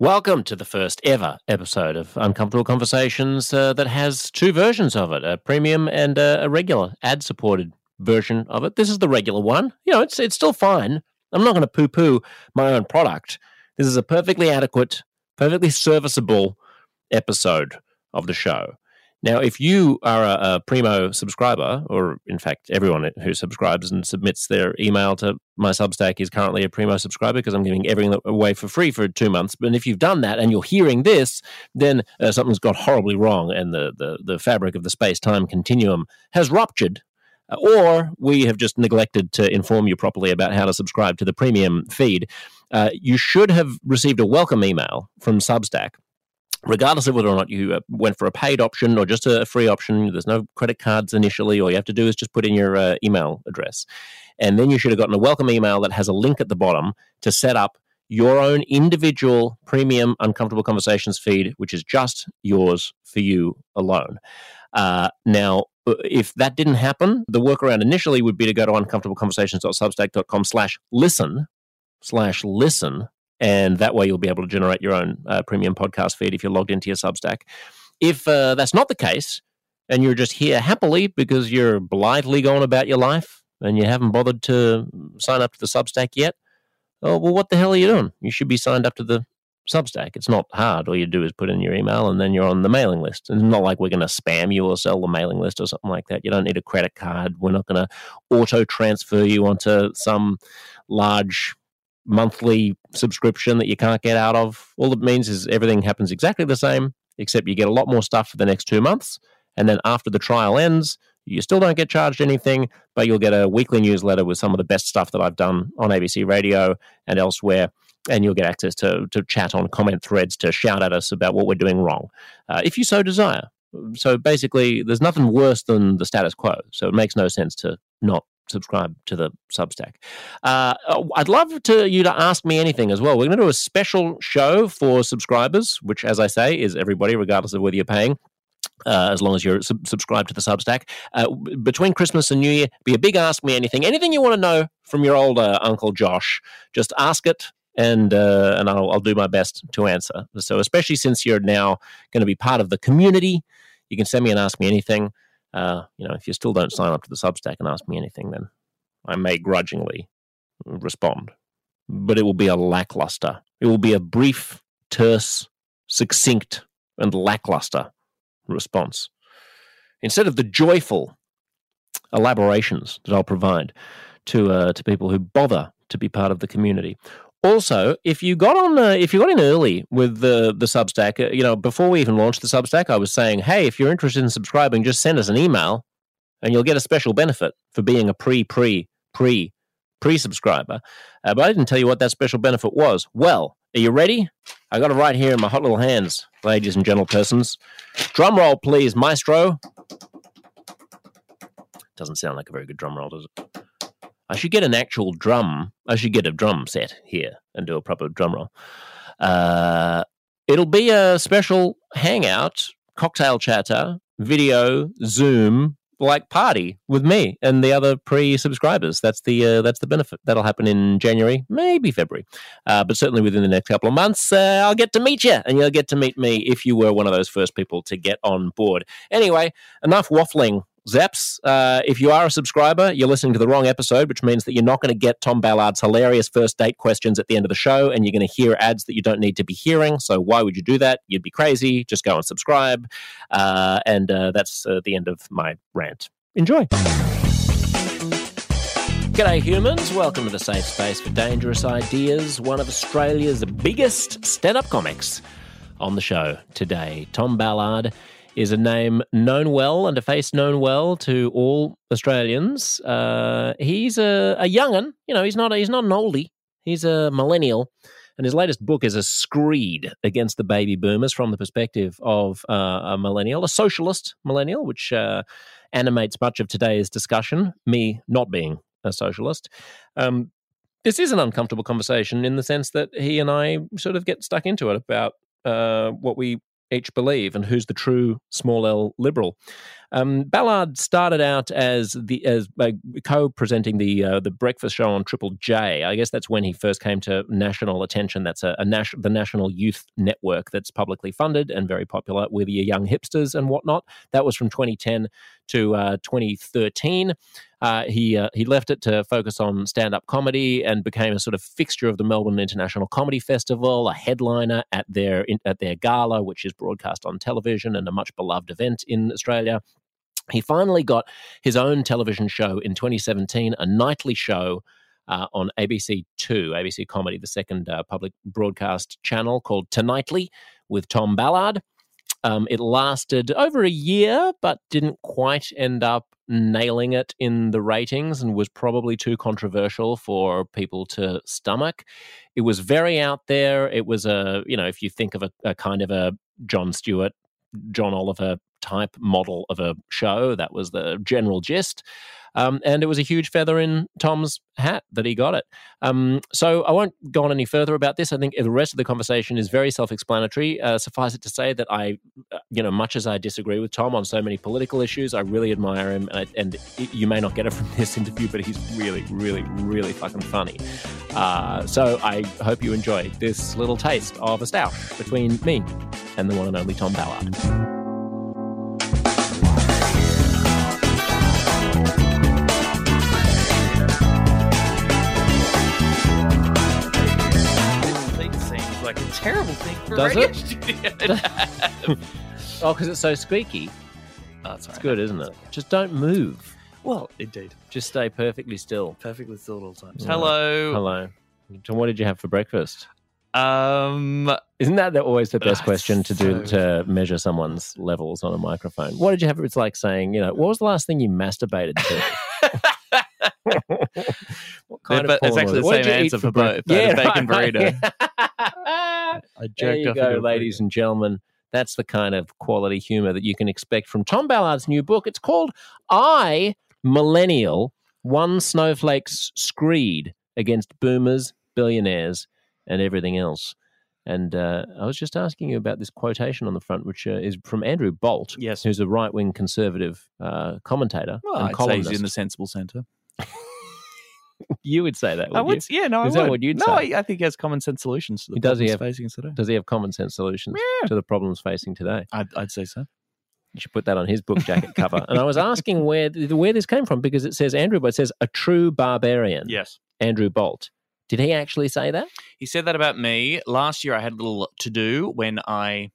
Welcome to the first ever episode of Uncomfortable Conversations uh, that has two versions of it a premium and a, regular ad supported version of it. This is the regular one. You know, it's, it's still fine. I'm not going to poo poo my own product. This is a perfectly adequate, perfectly serviceable episode of the show. Now, if you are a, a, Primo subscriber, or in fact, everyone who subscribes and submits their email to my Substack is currently a Primo subscriber because I'm giving everything away for free for two months. But if you've done that and you're hearing this, then uh, something's got horribly wrong and the, the, the fabric of the space time continuum has ruptured. Uh, or we have just neglected to inform you properly about how to subscribe to the premium feed. Uh, you should have received a welcome email from Substack regardless of whether or not you uh, went for a paid option or just a free option, there's no credit cards initially. All you have to do is just put in your uh, email address. And then you should have gotten a welcome email that has a link at the bottom to set up your own individual premium Uncomfortable Conversations feed, which is just yours for you alone. Uh, now, uh, if that didn't happen, the workaround initially would be to go to uncomfortableconversations.substack.com slash listen slash listen and that way you'll be able to generate your own uh, premium podcast feed if you're logged into your Substack. If uh, that's not the case, and you're just here happily because you're blithely going about your life and you haven't bothered to sign up to the Substack yet, oh well, what the hell are you doing? You should be signed up to the Substack. It's not hard. All you do is put in your email and then you're on the mailing list. And it's not like we're going to spam you or sell the mailing list or something like that. You don't need a credit card. We're not going to auto transfer you onto some large monthly subscription that you can't get out of. All it means is everything happens exactly the same, except you get a lot more stuff for the next two months. And then after the trial ends, you still don't get charged anything, but you'll get a weekly newsletter with some of the best stuff that I've done on ABC Radio and elsewhere. And you'll get access to, to chat on comment threads to shout at us about what we're doing wrong, uh, if you so desire. So basically, there's nothing worse than the status quo. So it makes no sense to not subscribe to the Substack. Uh, I'd love to you to ask me anything as well. We're going to do a special show for subscribers, which, as I say, is everybody, regardless of whether you're paying. Uh, as long as you're sub- subscribed to the Substack. Uh, between Christmas and New Year, be a big ask me anything. Anything you want to know from your old uh, Uncle Josh, just ask it and uh, and I'll, I'll do my best to answer. So, especially since you're now going to be part of the community, you can send me and ask me anything. Uh, you know, if you still don't sign up to the Substack and ask me anything, then I may grudgingly respond. But it will be a lackluster. It will be a brief, terse, succinct, and lackluster response. Instead of the joyful elaborations that I'll provide to uh, to people who bother to be part of the community. Also, if you got on, uh, if you got in early with the the Substack, uh, you know, before we even launched the Substack, I was saying, hey, if you're interested in subscribing, just send us an email, and you'll get a special benefit for being a pre pre pre pre subscriber. Uh, but I didn't tell you what that special benefit was. Well, are you ready? I got it right here in my hot little hands, ladies and gentle persons. Drum roll, please, maestro. Doesn't sound like a very good drum roll, does it? I should get an actual drum. I should get a drum set here and do a proper drum roll. Uh, it'll be a special hangout, cocktail chatter, video, Zoom like party with me and the other pre-subscribers. That's the uh, that's the benefit. That'll happen in January, maybe February, uh, but certainly within the next couple of months, uh, I'll get to meet you, and you'll get to meet me if you were one of those first people to get on board. Anyway, enough waffling Zaps, uh, if you are a subscriber, you're listening to the wrong episode, which means that you're not going to get Tom Ballard's hilarious first date questions at the end of the show, and you're going to hear ads that you don't need to be hearing. So why would you do that? You'd be crazy. Just go and subscribe. Uh, and uh, that's uh, the end of my rant. Enjoy. G'day, humans. Welcome to the safe space for dangerous ideas. One of Australia's biggest stand up comics on the show today, Tom Ballard is a name known well and a face known well to all Australians. Uh, he's a, a young'un. You know, he's not he's not an oldie. He's a millennial. And his latest book is a screed against the baby boomers from the perspective of uh, a millennial, a socialist millennial, which uh, animates much of today's discussion, me not being a socialist. Um, this is an uncomfortable conversation in the sense that he and I sort of get stuck into it about uh, what we each believe, and who's the true small L liberal. Um, Ballard started out as the as uh, co-presenting the uh, the breakfast show on Triple J. I guess that's when he first came to national attention. That's a, a nas- the national youth network that's publicly funded and very popular with your young hipsters and whatnot. That was from 2010 to uh, 2013. Uh, he uh, he left it to focus on stand up comedy and became a sort of fixture of the Melbourne International Comedy Festival, a headliner at their at their gala, which is broadcast on television and a much beloved event in Australia. He finally got his own television show in 2017, a nightly show uh, on ABC Two, ABC Comedy, the second uh, public broadcast channel called Tonightly with Tom Ballard. Um, it lasted over a year, but didn't quite end up nailing it in the ratings and was probably too controversial for people to stomach. It was very out there. It was a, you know, if you think of a, a kind of a Jon Stewart, John Oliver type model of a show, that was the general gist. Um, and it was a huge feather in Tom's hat that he got it. Um, so I won't go on any further about this. I think the rest of the conversation is very self-explanatory. Uh, suffice it to say that I, uh, you know, much as I disagree with Tom on so many political issues, I really admire him, and, I, and you may not get it from this interview, but he's really, really, really fucking funny. Uh, so I hope you enjoy this little taste of a stoush between me and the one and only Tom Ballard. Terrible thing for Does radio it? studio to have. Oh, because it's so squeaky. Oh, it's It's good, isn't it? Just don't move. Well, indeed. Just stay perfectly still. Perfectly still at all times. Hello. Hello. John, what did you have for breakfast? Um, Isn't that the, always the best Ah, question to do to measure someone's levels on a microphone? What did you have? It's like saying, you know, what was the last thing you masturbated to? what They're bo- it's porn actually the was it? What did same you eat answer for both. I had a bacon burrito. I jerked there you go, ladies and gentlemen. That's the kind of quality humor that you can expect from Tom Ballard's new book. It's called I, Millennial, One Snowflake's Screed Against Boomers, Billionaires, and Everything Else. And uh, I was just asking you about this quotation on the front, which uh, is from Andrew Bolt, Yes. who's a right wing conservative uh, commentator Well, and I'd say he's in the sensible centre. you would say that, I would, you? yeah, no, Is I that would. what you'd no, say? I, I think he has common sense solutions to the Does he problems have- facing today. Does he have common sense solutions Yeah. to the problems facing today? I'd, I'd say so. You should put that on his book jacket cover. And I was asking where where this came from because it says Andrew, but it says a true barbarian. Yes. Andrew Bolt. Did he actually say that? He said that about me. Last year, I had a little to do when I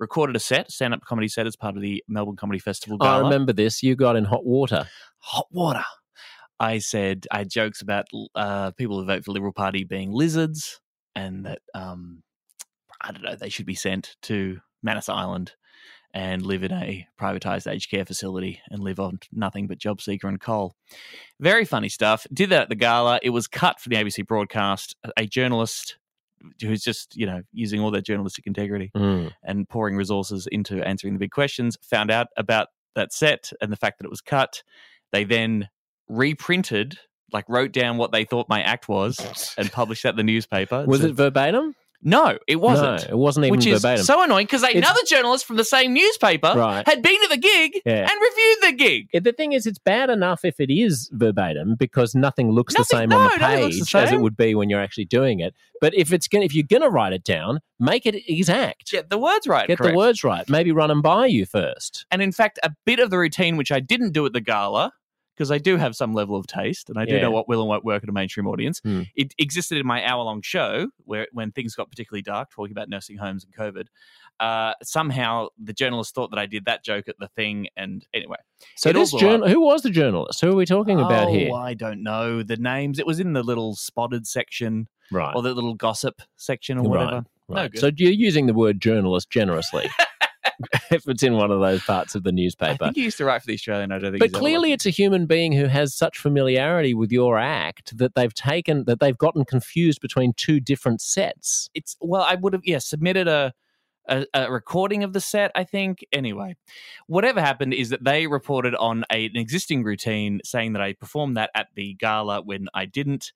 recorded a set, stand up comedy set, as part of the Melbourne Comedy Festival Gala. I remember this. You got in hot water. hot water. I said I had jokes about uh, people who vote for Liberal Party being lizards, and that um, I don't know they should be sent to Manus Island and live in a privatized aged care facility and live on nothing but job seeker and coal. Very funny stuff. Did that at the gala. It was cut for the ABC broadcast. A journalist who's just you know using all their journalistic integrity Mm. and pouring resources into answering the big questions, found out about that set and the fact that it was cut. They then reprinted, like wrote down what they thought my act was and published that in the newspaper. Was So- it verbatim? No, it wasn't. No, it wasn't even which is verbatim. so annoying because another journalist from the same newspaper Right. had been to the gig Yeah. and reviewed the gig. It- the thing is, it's bad enough if it is verbatim because nothing looks the Nothing- same on the nothing looks page the as it same. would be when you're actually doing it. But if it's gonna, if you're gonna write it down, make it exact. Get the words right. Get correct. the words right. Maybe run them by you first. And in fact, a bit of the routine which I didn't do at the gala, because I do have some level of taste and I do Yeah. know what will and won't work at a mainstream audience, Hmm. it existed in my hour long show where when things got particularly dark, talking about nursing homes and COVID. Uh, somehow the journalist thought that I did that joke at the thing. And anyway, So this journal, who was the journalist? Who are we talking about oh, here? I don't know the names. It was in the little spotted section Right. or the little gossip section or Right. whatever. No Right. good. So you're using the word journalist generously if it's in one of those parts of the newspaper. I think he used to write for the Australian. I don't think But clearly, it's a human being who has such familiarity with your act that they've taken that they've gotten confused between two different sets. it's well i would have yeah submitted a, a a recording of the set i think anyway whatever happened is that they reported on a, an existing routine saying that i performed that at the gala when i didn't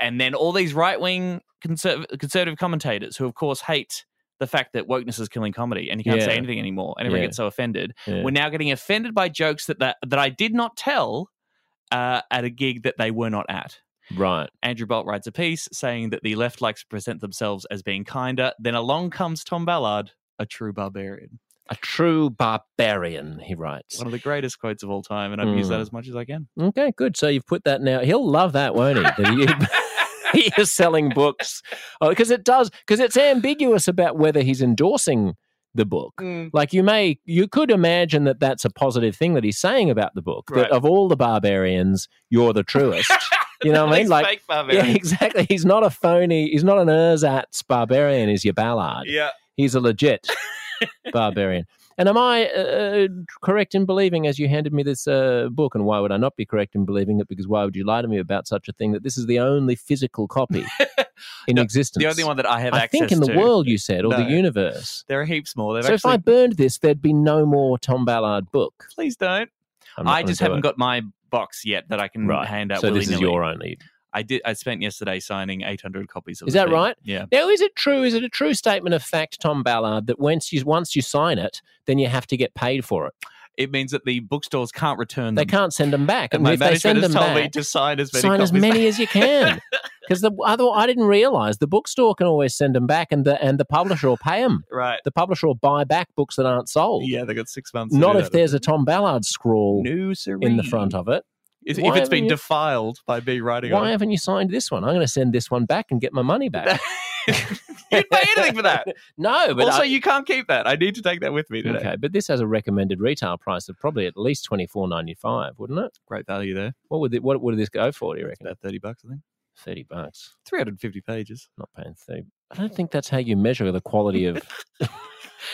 and then all these right-wing conserv- conservative commentators who of course hate the fact that wokeness is killing comedy and you can't say anything anymore and everyone Yeah. gets so offended. Yeah. We're now getting offended by jokes that that, that I did not tell uh, at a gig that they were not at. right. Andrew Bolt writes a piece saying that the left likes to present themselves as being kinder. Then along comes Tom Ballard, a true barbarian. A true barbarian, he writes. One of the greatest quotes of all time, and I've used that Mm. as much as I can. Okay, good. So you've put that now. He'll love that, won't he? He, is selling books because it does because it's ambiguous about whether he's endorsing the book. Like you may, you could imagine that that's a positive thing that he's saying about the book. Right. That of all the barbarians, you're the truest. You know what I mean? Like, fake yeah, exactly. He's not a phony. He's not an ersatz barbarian. He's your Ballard. Yeah. He's a legit barbarian. And am I uh, correct in believing, as you handed me this uh, book, and why would I not be correct in believing it? Because why would you lie to me about such a thing? That this is the only physical copy in No, existence. The only one that I have I access think in the to. world, you said, or No. the universe. There are heaps more. They've So if I burned this, there'd be no more Tom Ballard book. please don't. I just haven't it. got my box yet that I can right. hand out. So this is your only. I did. I spent yesterday signing 800 copies of. Is that thing. right? Yeah. Now, is it true? Is it a true statement of fact, Tom Ballard, that once you once you sign it, then you have to get paid for it? It means that the bookstores can't return them. They them. can't send them back. And And my if they send has them told me to sign as many sign as many as you can. Because the other, I didn't realize the bookstore can always send them back, and the and the publisher will pay them. right. The publisher will buy back books that aren't sold. Yeah, they got six months. Not if there's a Tom Ballard scrawl no in the front of it. If, if it's been you- defiled by me writing it. Why on haven't you signed this one? I'm going to send this one back and get my money back. You'd pay anything for that. no, but also, I- you can't keep that. I need to take that with me today. okay, but this has a recommended retail price of probably at least twenty four ninety five, wouldn't it? Great value there. What would it, what would this go for? Do you reckon? about 30 bucks, I think. Thirty bucks. 350 pages. Not paying thirty. I don't think that's how you measure the quality of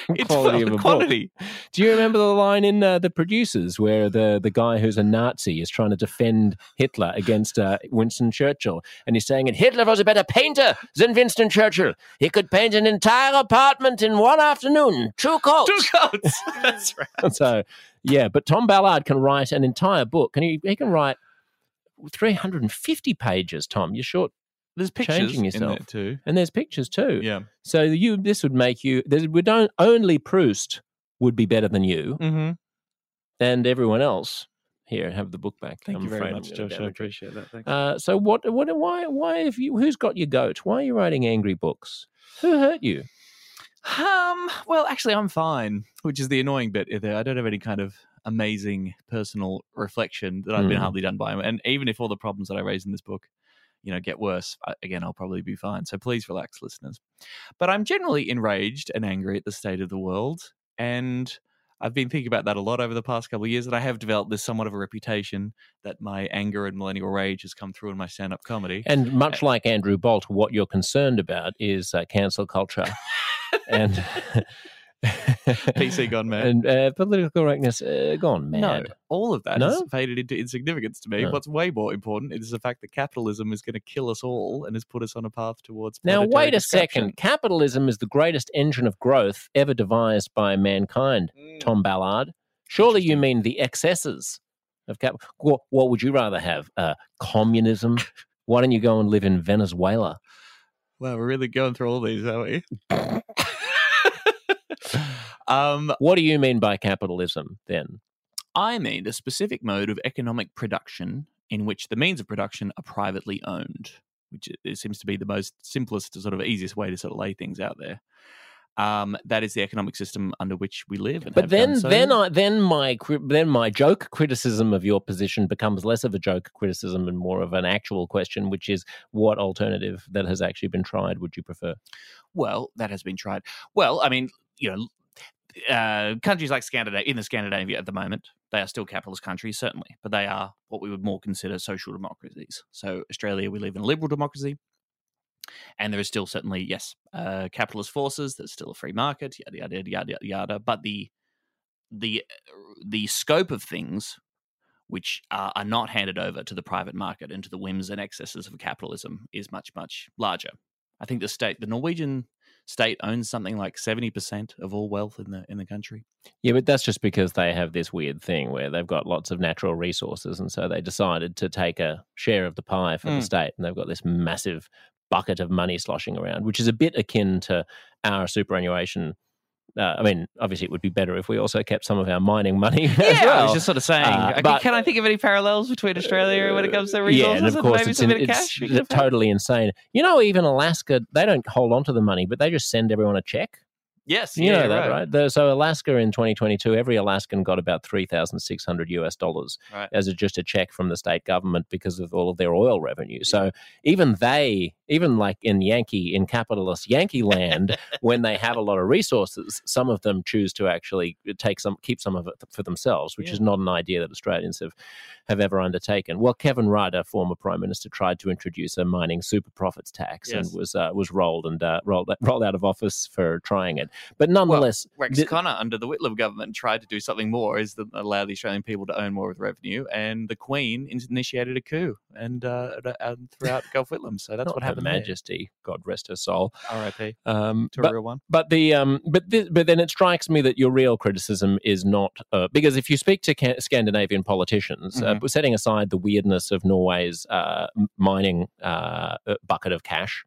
It's quality of a book. Do you remember the line in uh, The Producers where the, the guy who's a Nazi is trying to defend Hitler against uh, Winston Churchill? And he's saying, and Hitler was a better painter than Winston Churchill. He could paint an entire apartment in one afternoon, two coats. Two coats. That's right. so, yeah, but Tom Ballard can write an entire book. And he, he can write 350 pages, Tom. You're short. There's pictures Changing in yourself. there too. And there's pictures too. Yeah. So you this would make you, we don't, only Proust would be better than you. Mm-hmm. and everyone else. Here, have the book back. Thank I'm you very much, Josh. I appreciate that. Thanks. Uh, so what? What? Why? Why have you? Who's got your goat? Why are you writing angry books? Who hurt you? Um. Well, actually, I'm fine, which is the annoying bit. There, I don't have any kind of amazing personal reflection that I've been Hmm. hardly done by. And even if all the problems that I raise in this book, you know, get worse, again, I'll probably be fine. So please relax, listeners. But I'm generally enraged and angry at the state of the world, and I've been thinking about that a lot over the past couple of years, and I have developed this somewhat of a reputation that my anger and millennial rage has come through in my stand-up comedy. And much like Andrew Bolt, what you're concerned about is uh, cancel culture and PC gone mad. and uh, political correctness uh, gone mad. No, all of that No? has faded into insignificance to me. No. What's way more important is the fact that capitalism is going to kill us all and has put us on a path towards. Now, wait a second. Capitalism is the greatest engine of growth ever devised by mankind. Mm. Tom Ballard. Surely you mean the excesses of cap. What, what would you rather have? Uh, communism? Why don't you go and live in Venezuela? Wow, we're really going through all these, are we? Um, What do you mean by capitalism then? I mean a specific mode of economic production in which the means of production are privately owned, which it- seems to be the most simplest, sort of easiest way to sort of lay things out there. Um, that is the economic system under which we live. And But then, so. then, I, then my, then my joke criticism of your position becomes less of a joke criticism and more of an actual question, which is, what alternative that has actually been tried would you prefer? Well, that has been tried. Well, I mean, you know, uh, countries like Scandinavia, in the Scandinavia at the moment, they are still capitalist countries, certainly, but they are what we would more consider social democracies. So, Australia, we live in a liberal democracy, and there is still certainly, yes, uh, capitalist forces. There's still a free market, yada yada yada yada yada. But the the the scope of things which are, are not handed over to the private market and to the whims and excesses of capitalism is much much larger. I think the state, the Norwegian state, owns something like seventy percent of all wealth in the in the country. Yeah, but that's just because they have this weird thing where they've got lots of natural resources, and so they decided to take a share of the pie for the Mm. state, and they've got this massive bucket of money sloshing around, which is a bit akin to our superannuation uh, I mean, obviously, it would be better if we also kept some of our mining money yeah, as well. I was just sort of saying. Uh, okay, but- can I think of any parallels between Australia when it comes to resources? yeah, and of course, maybe it's, some in, it's cash. we could have had? totally insane. You know, even Alaska, they don't hold on to the money, but they just send everyone a check. Yes, You yeah, know that, right? so Alaska in 2022, every Alaskan got about 3,600 US dollars Right. as a, just a check from the state government because of all of their oil revenue. So even they, even like in Yankee, in capitalist Yankee land, when they have a lot of resources, some of them choose to actually take some, keep some of it for themselves, which Yeah. is not an idea that Australians have, have ever undertaken. Well, Kevin Rudd, a former prime minister, tried to introduce a mining super profits tax Yes. and was uh, was rolled and uh, rolled rolled out of office for trying it. But nonetheless, Rex the- Connor under the Whitlam government tried to do something more, is that allow the Australian people to own more of the revenue, and the Queen initiated a coup and uh, uh, throughout Gough Whitlam. So that's not what Her happened. Majesty, God rest her soul. R.I.P. Um, To but, a real one. but the um, but thi- but then it strikes me that your real criticism is not uh, because if you speak to ca- Scandinavian politicians, uh, Mm-hmm. setting aside the weirdness of Norway's uh, mining uh, uh, bucket of cash.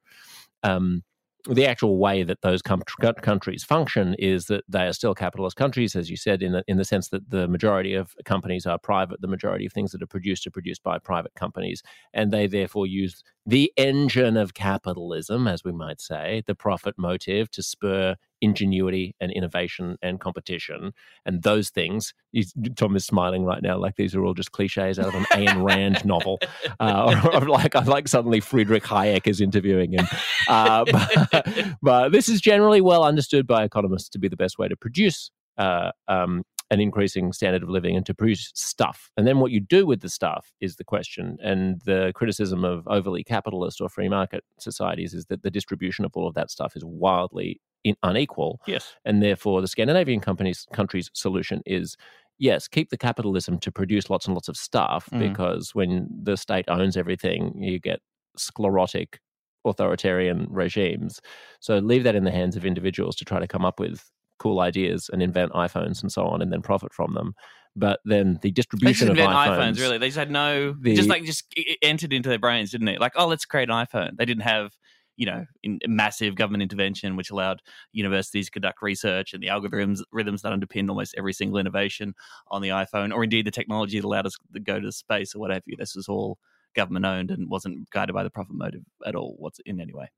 Um, the actual way that those com- countries function is that they are still capitalist countries, as you said, in the, in the sense that the majority of companies are private. The majority of things that are produced are produced by private companies, and they therefore use the engine of capitalism, as we might say, the profit motive to spur ingenuity and innovation and competition. And those things, he's- Tom is smiling right now, like these are all just cliches out of an Ayn Rand novel, uh, or, or like like suddenly Friedrich Hayek is interviewing him. Uh, but, but this is generally well understood by economists to be the best way to produce uh, um, an increasing standard of living and to produce stuff. And then what you do with the stuff is the question. And the criticism of overly capitalist or free market societies is that the distribution of all of that stuff is wildly in, unequal. Yes. And therefore, the Scandinavian companies countries' solution is yes, keep the capitalism to produce lots and lots of stuff Mhm. because when the state owns everything, you get sclerotic authoritarian regimes. So leave that in the hands of individuals to try to come up with cool ideas and invent iPhones and so on, and then profit from them. But then the distribution of iPhones, iPhones, really. They just had no, The- just like just it entered into their brains, didn't it? Like, oh, let's create an iPhone. They didn't have, you know, in, massive government intervention, which allowed universities to conduct research and the algorithms rhythms that underpinned almost every single innovation on the iPhone, or indeed the technology that allowed us to go to space or what have you. This was all government owned and wasn't guided by the profit motive at all. What's in any way?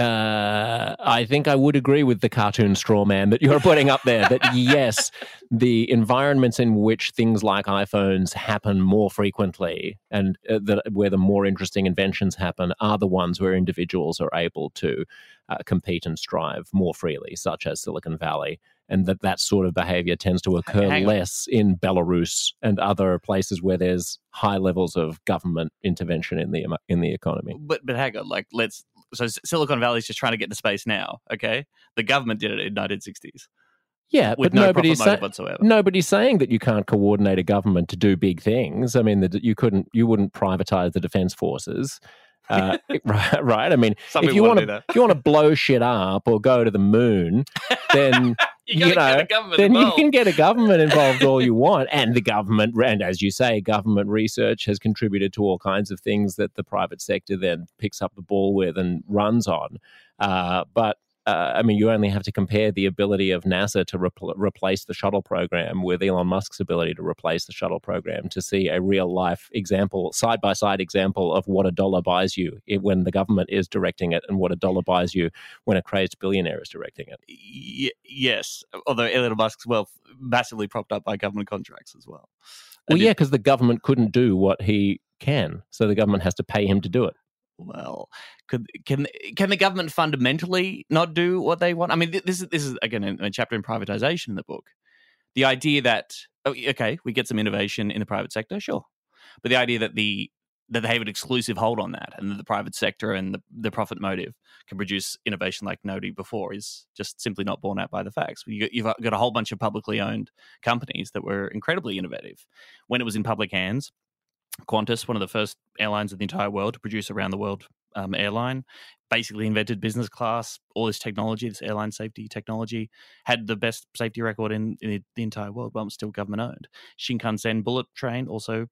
Uh, I think I would agree with the cartoon straw man that you're putting up there. That yes, the environments in which things like iPhones happen more frequently, and uh, the, where the more interesting inventions happen, are the ones where individuals are able to uh, compete and strive more freely, such as Silicon Valley. And that that sort of behavior tends to occur less in Belarus and other places where there's high levels of government intervention in the in the economy. But but hang on, like let's so Silicon Valley's just trying to get into space now. Okay, the government did it in 1960s Yeah, with but no nobody's whatsoever. nobody's saying that you can't coordinate a government to do big things. I mean, that you couldn't, you wouldn't privatize the defense forces, uh, right? Right. I mean, Some if you want to to, do that. if you want to blow shit up or go to the moon, then You, you know, get the government then you can get a government involved all you want, and the government, and as you say, government research has contributed to all kinds of things that the private sector then picks up the ball with and runs on. Uh, but uh, I mean, you only have to compare the ability of NASA to repl- replace the shuttle program with Elon Musk's ability to replace the shuttle program to see a real life example, side by side example of what a dollar buys you when the government is directing it and what a dollar buys you when a crazed billionaire is directing it. Y- yes, although Elon Musk's wealth massively propped up by government contracts as well. Well, yeah, because the government couldn't do what he can, so the government has to pay him to do it. Well, could can can the government fundamentally not do what they want? I mean, this is this is again in a chapter in privatization in the book. The idea that oh, okay, we get some innovation in the private sector, sure, but the idea that the that they have an exclusive hold on that, and that the private sector and the, the profit motive can produce innovation like nobody before is just simply not borne out by the facts. You you've got a whole bunch of publicly owned companies that were incredibly innovative when it was in public hands. Qantas, one of the first airlines in the entire world to produce around the world um, airline, basically invented business class, all this technology, this airline safety technology, had the best safety record in, in the entire world, but I'm still government owned. Shinkansen bullet train also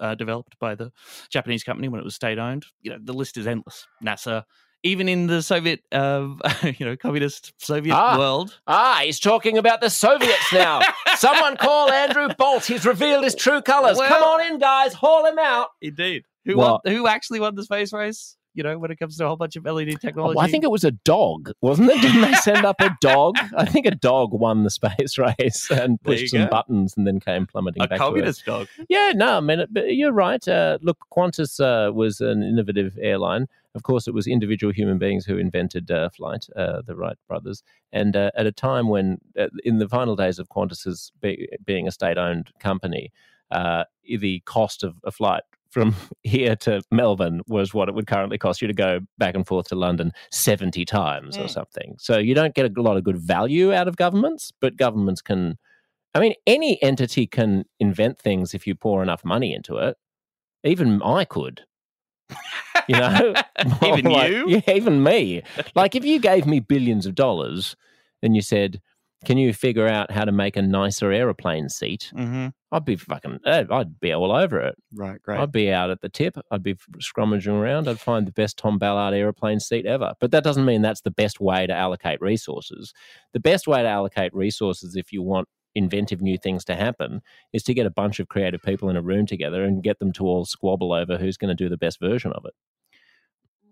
uh, developed by the Japanese company when it was state owned. You know, the list is endless. NASA even in the Soviet, uh, you know, communist Soviet Ah. world. Ah, he's talking about the Soviets now. Someone call Andrew Bolt. He's revealed his true colours. Come on in, guys. Haul him out. Indeed. Who won, who actually won the space race? You know, when it comes to a whole bunch of LED technology. Oh, I think it was a dog, wasn't it? Didn't they send up a dog? I think a dog won the space race and pushed some go. buttons and then came plummeting a back to Earth. communist dog. Yeah, no, I mean, it- but you're right. Uh, look, Qantas uh, was an innovative airline. Of course, it was individual human beings who invented uh, flight, uh, the Wright brothers. And uh, at a time when, uh, in the final days of Qantas's be- being a state-owned company, uh, the cost of a flight from here to Melbourne was what it would currently cost you to go back and forth to London 70 times or Mm. something. So you don't get a lot of good value out of governments, but governments can I mean, any entity can invent things if you pour enough money into it. Even I could. You know? Even Like, you? Yeah, even me. Like, if you gave me billions of dollars and you said, can you figure out how to make a nicer aeroplane seat? Mm-hmm. I'd be fucking, eh, I'd be all over it. Right, great. I'd be out at the tip. I'd be scrummaging around. I'd find the best Tom Ballard aeroplane seat ever. But that doesn't mean that's the best way to allocate resources. The best way to allocate resources, if you want inventive new things to happen, is to get a bunch of creative people in a room together and get them to all squabble over who's going to do the best version of it.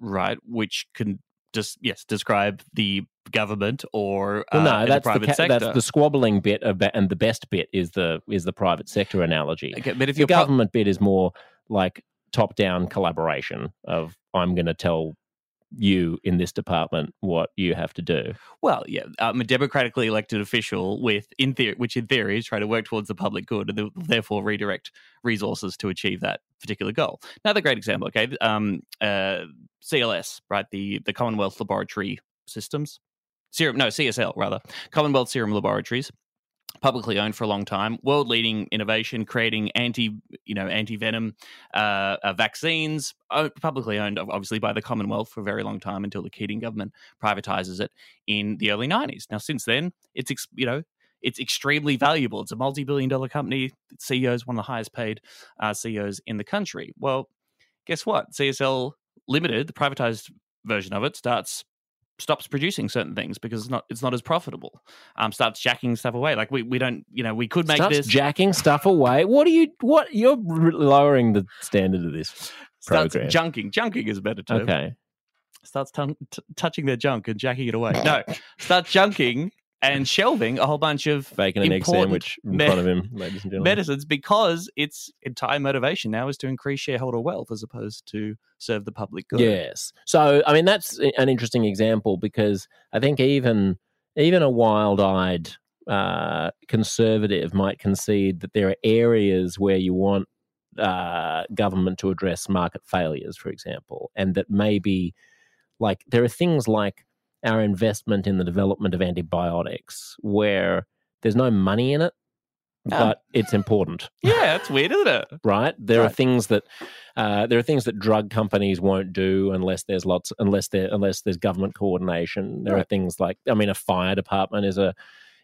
right, which can just yes describe the government or Well, uh, no, in that's the the, ca- sector. that's the squabbling bit, of that, and the best bit is the is the private sector analogy. okay, but if the you're pro- government bit is more like top down collaboration of I'm going to tell you in this department what you have to do. Well, yeah, I'm a democratically elected official with, in theory, which in theory is trying to work towards the public good and therefore redirect resources to achieve that particular goal. Another great example, okay, um, uh, CLS, right, the the Commonwealth Laboratory Systems, Serum, no, CSL rather, Commonwealth Serum Laboratories. Publicly owned for a long time, world leading innovation, creating anti, you know, anti venom uh, uh, vaccines. o- Publicly owned, obviously, by the Commonwealth for a very long time until the Keating government privatizes it in the early 90s. Now, since then, it's ex- you know it's extremely valuable. It's a multi-billion-dollar company. CEO is one of the highest paid uh, CEOs in the country. Well, guess what? CSL Limited, the privatized version of it, starts stops producing certain things because it's not it's not as profitable. Um, starts jacking stuff away. Like we we don't you know we could make Starts this jacking stuff away. What are you? What you're lowering the standard of this starts program. junking. Junking is a better term. Okay, starts tun- t- touching their junk and jacking it away. No, starts junking and shelving a whole bunch of bacon and egg sandwich in me- front of him, ladies and gentlemen. medicines because its entire motivation now is to increase shareholder wealth as opposed to serve the public good. Yes. So, I mean, that's an interesting example because I think even even a wild-eyed uh, conservative might concede that there are areas where you want uh, government to address market failures, for example, and that maybe like there are things like our investment in the development of antibiotics where there's no money in it, Ah. but it's important Yeah, it's weird, isn't it? right? There are things that uh, there are things that drug companies won't do unless there's lots unless there unless there's government coordination. There are things like I mean, a fire department is a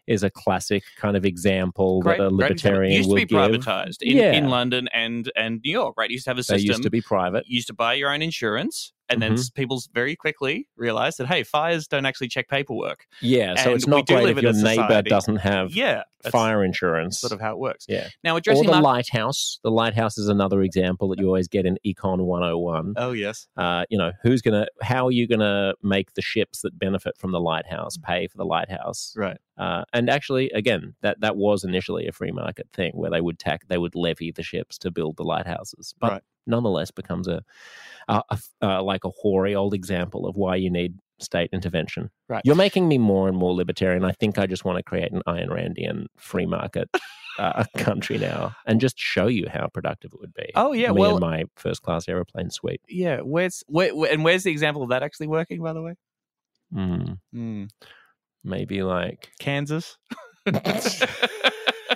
is a classic kind of example Great, that a libertarian used to will be give. privatized in, Yeah. in London and and New York, right? You used to have a system. They used to be private. you used to buy your own insurance, and then Mhm. s people very quickly realized that hey, fires don't actually check paperwork. Yeah, so And it's not great if your neighbor doesn't have Yeah, fire insurance. sort of how it works. Yeah. Now or addressing the mar- lighthouse. The lighthouse is another example that you always get in Econ 101. Oh yes. uh, you know, who's gonna, how are you gonna make the ships that benefit from the lighthouse pay for the lighthouse? Right. Uh, and actually, again, that that was initially a free market thing where they would tack, they would levy the ships to build the lighthouses, but Right. Nonetheless becomes a, a, a uh, like a hoary old example of why you need state intervention. Right. You're making me more and more libertarian. I think I just want to create an Ayn Randian free market. Uh, country now, and just show you how productive it would be. Oh yeah. Me well, and my first class aeroplane suite. yeah. Where's where, where- and where's the example of that actually working? By the way, Mm. Hmm. maybe like Kansas.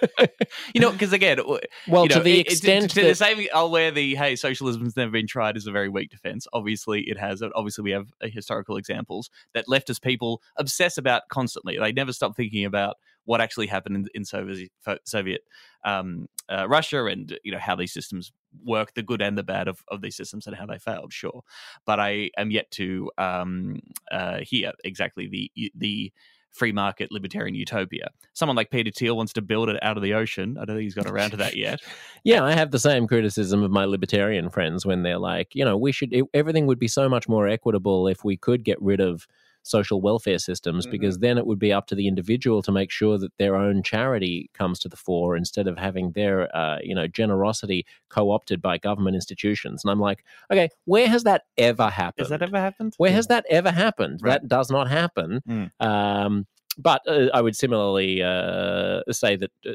you know, because again, well you know, to the it- it- extent to, that the same, I'll wear the hey, socialism's never been tried is a very weak defense. Obviously, it has. Obviously, we have uh, historical examples that leftist people obsess about constantly. They never stop thinking about what actually happened in, in Soviet Soviet um, uh, Russia and you know how these systems work, the good and the bad of, of these systems and how they failed, sure. But I am yet to um, uh, hear exactly the the free market libertarian utopia. Someone like Peter Thiel wants to build it out of the ocean. I don't think he's got around to that yet. yeah, I have the same criticism of my libertarian friends when they're like, you know, we should everything would be so much more equitable if we could get rid of social welfare systems mm-hmm. because then it would be up to the individual to make sure that their own charity comes to the fore instead of having their uh, you know generosity co-opted by government institutions and i'm like okay where has that ever happened has that ever happened where yeah. has that ever happened right. that does not happen mm. um, but uh, i would similarly uh, say that uh,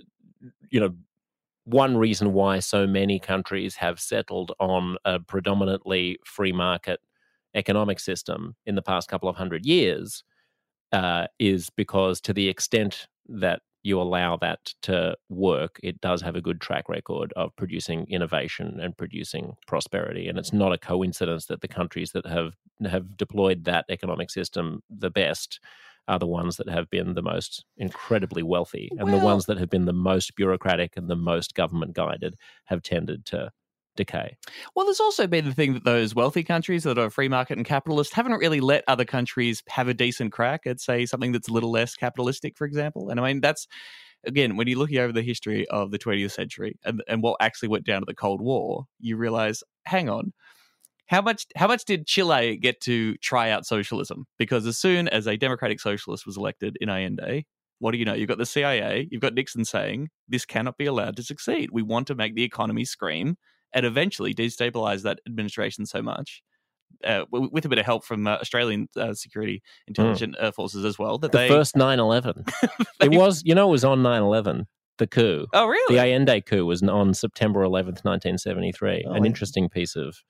you know one reason why so many countries have settled on a predominantly free market economic system in the past couple of hundred years uh, is because to the extent that you allow that to work, it does have a good track record of producing innovation and producing prosperity. And it's not a coincidence that the countries that have have deployed that economic system the best are the ones that have been the most incredibly wealthy, and well, the ones that have been the most bureaucratic and the most government guided have tended to decay. Well, there's also been the thing that those wealthy countries that are free market and capitalist haven't really let other countries have a decent crack at, say, something that's a little less capitalistic, for example. And I mean, that's again, when you're looking over the history of the 20th century and, and what actually went down to the Cold War, you realize, hang on, how much how much did Chile get to try out socialism? Because as soon as a democratic socialist was elected in Allende, what do you know? You've got the CIA, you've got Nixon saying this cannot be allowed to succeed. We want to make the economy scream and eventually destabilize that administration so much uh, with a bit of help from uh, Australian uh, security hmm. intelligence mm. forces as well. That the they... first 9-11. it was, you know, it was on 9-11, the coup. Oh, really? The Allende coup was on September 11th, 1973. Oh, An interesting piece of...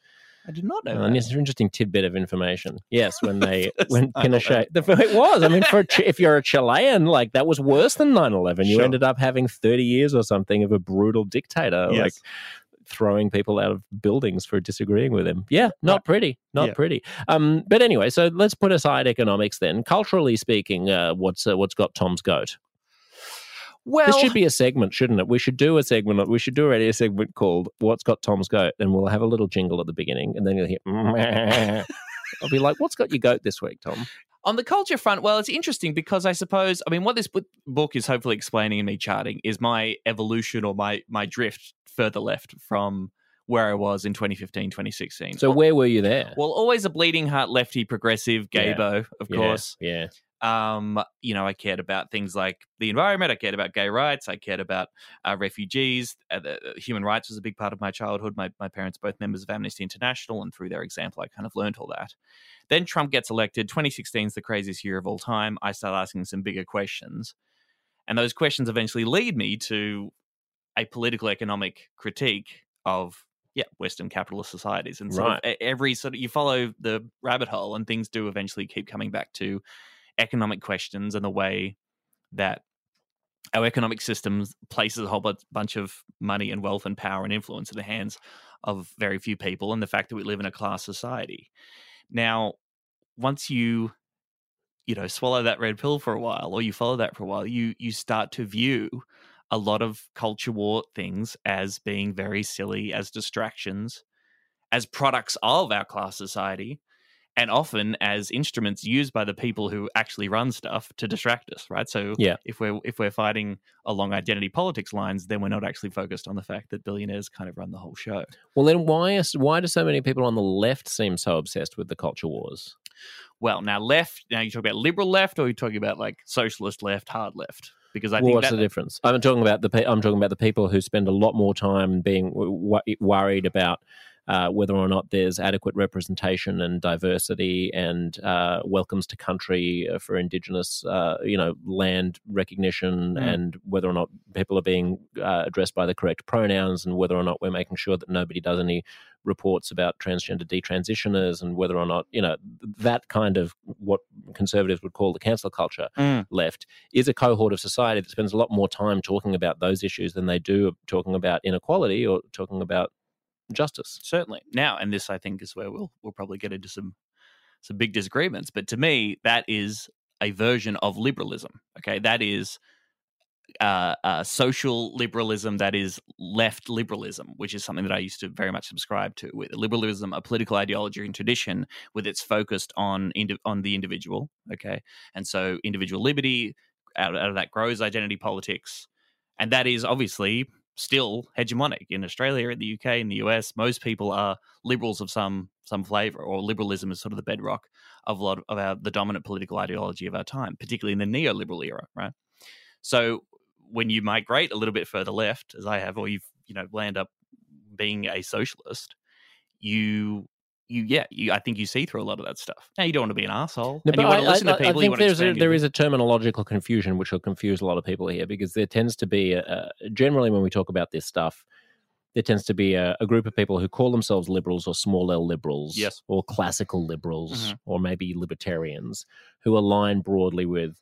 I did not know. Uh, an interesting tidbit of information. Yes, when they when Pinochet, the, it was. I mean, for if you're a Chilean, like that was worse than 9/11. You sure. ended up having 30 years or something of a brutal dictator. Yes. Like throwing people out of buildings for disagreeing with him. Yeah, not pretty, not yeah. pretty. Um, but anyway, so let's put aside economics then. Culturally speaking, uh, what's uh, what's got Tom's goat? Well, this should be a segment, shouldn't it? We should do a segment. We should do already a segment called "What's Got Tom's Goat," and we'll have a little jingle at the beginning, and then you'll hear. I'll be like, "What's got your goat this week, Tom?" On the culture front, well, it's interesting because I suppose, I mean, what this book is hopefully explaining and me charting is my evolution or my my drift further left from where I was in 2015, 2016. So where were you there? Well, always a bleeding heart, lefty, progressive, gaybo, yeah. of course. Yeah. Um, you know, I cared about things like the environment. I cared about gay rights. I cared about uh, refugees. Uh, the, uh, human rights was a big part of my childhood. My, my parents both members of Amnesty International, and through their example, I kind of learned all that. Then Trump gets elected. 2016 is the craziest year of all time. I start asking some bigger questions. And those questions eventually lead me to a political economic critique of yeah western capitalist societies and so right. every sort of you follow the rabbit hole and things do eventually keep coming back to economic questions and the way that our economic systems places a whole bunch of money and wealth and power and influence in the hands of very few people and the fact that we live in a class society. Now once you you know swallow that red pill for a while or you follow that for a while you you start to view a lot of culture war things as being very silly, as distractions, as products of our class society, and often as instruments used by the people who actually run stuff to distract us, right? So yeah. if we're if we're fighting along identity politics lines, then we're not actually focused on the fact that billionaires kind of run the whole show. Well, then why is, why do so many people on the left seem so obsessed with the culture wars? Well, now left. Now you talk about liberal left, or you talking about like socialist left, hard left because I well, think what's that, the difference? I'm talking about the I'm talking about the people who spend a lot more time being w- worried about uh, whether or not there's adequate representation and diversity and uh, welcomes to country uh, for Indigenous, uh, you know, land recognition, mm. and whether or not people are being uh, addressed by the correct pronouns, and whether or not we're making sure that nobody does any reports about transgender detransitioners, and whether or not you know that kind of what conservatives would call the cancel culture mm. left is a cohort of society that spends a lot more time talking about those issues than they do talking about inequality or talking about justice. Certainly. Now, and this I think is where we'll we'll probably get into some some big disagreements. But to me, that is a version of liberalism. Okay, that is uh, uh, social liberalism that is left liberalism, which is something that I used to very much subscribe to. With liberalism, a political ideology and tradition, with its focused on on the individual. Okay, and so individual liberty out, out of that grows identity politics, and that is obviously still hegemonic in Australia, in the UK, in the US. Most people are liberals of some some flavor, or liberalism is sort of the bedrock of a lot of our, the dominant political ideology of our time, particularly in the neoliberal era, right? So when you migrate a little bit further left, as I have, or you've you know land up being a socialist, you you yeah, you, I think you see through a lot of that stuff. Now you don't want to be an asshole. No, and you want to I, listen I, to people. I think there's a, there is a terminological confusion which will confuse a lot of people here because there tends to be a, a, generally when we talk about this stuff, there tends to be a, a, group of people who call themselves liberals or small L liberals, yes. or classical liberals, mm-hmm. or maybe libertarians who align broadly with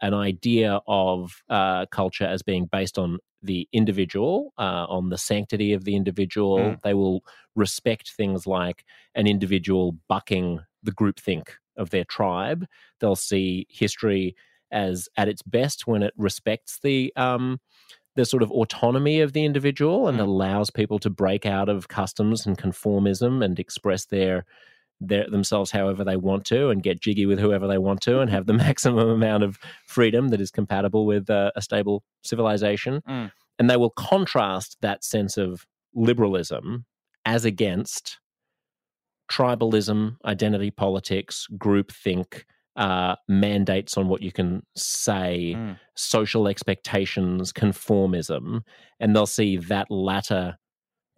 an idea of uh, culture as being based on the individual, uh, on the sanctity of the individual. Mm. They will respect things like an individual bucking the groupthink of their tribe. They'll see history as at its best when it respects the um, the sort of autonomy of the individual and Mm. allows people to break out of customs and conformism and express their their, themselves however they want to and get jiggy with whoever they want to and have the maximum amount of freedom that is compatible with uh, a stable civilization. Mm. And they will contrast that sense of liberalism as against tribalism, identity politics, groupthink, uh, mandates on what you can say, Mm. social expectations, conformism. And they'll see that latter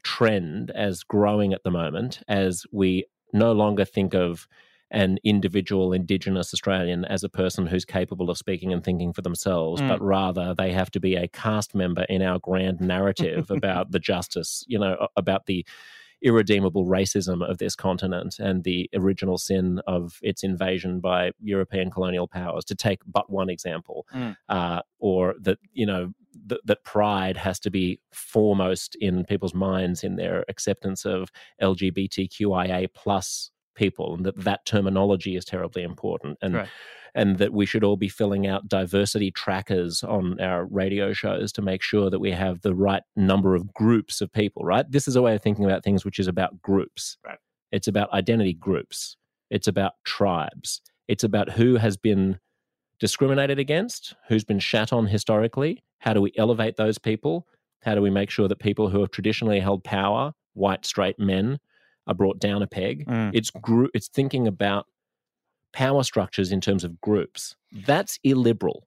trend as growing at the moment as we no longer think of an individual Indigenous Australian as a person who's capable of speaking and thinking for themselves, Mm. but rather they have to be a cast member in our grand narrative about the justice, you know, about the irredeemable racism of this continent and the original sin of its invasion by European colonial powers, to take but one example, Mm. uh, or that, you know, th- that pride has to be foremost in people's minds in their acceptance of LGBTQIA plus people, and that that terminology is terribly important, and Right. and that we should all be filling out diversity trackers on our radio shows to make sure that we have the right number of groups of people. Right, this is a way of thinking about things which is about groups. Right. It's about identity groups. It's about tribes. It's about who has been discriminated against, who's been shat on historically. How do we elevate those people? How do we make sure that people who have traditionally held power, white straight men, are brought down a peg? Mm. It's group. It's thinking about power structures in terms of groups. That's illiberal.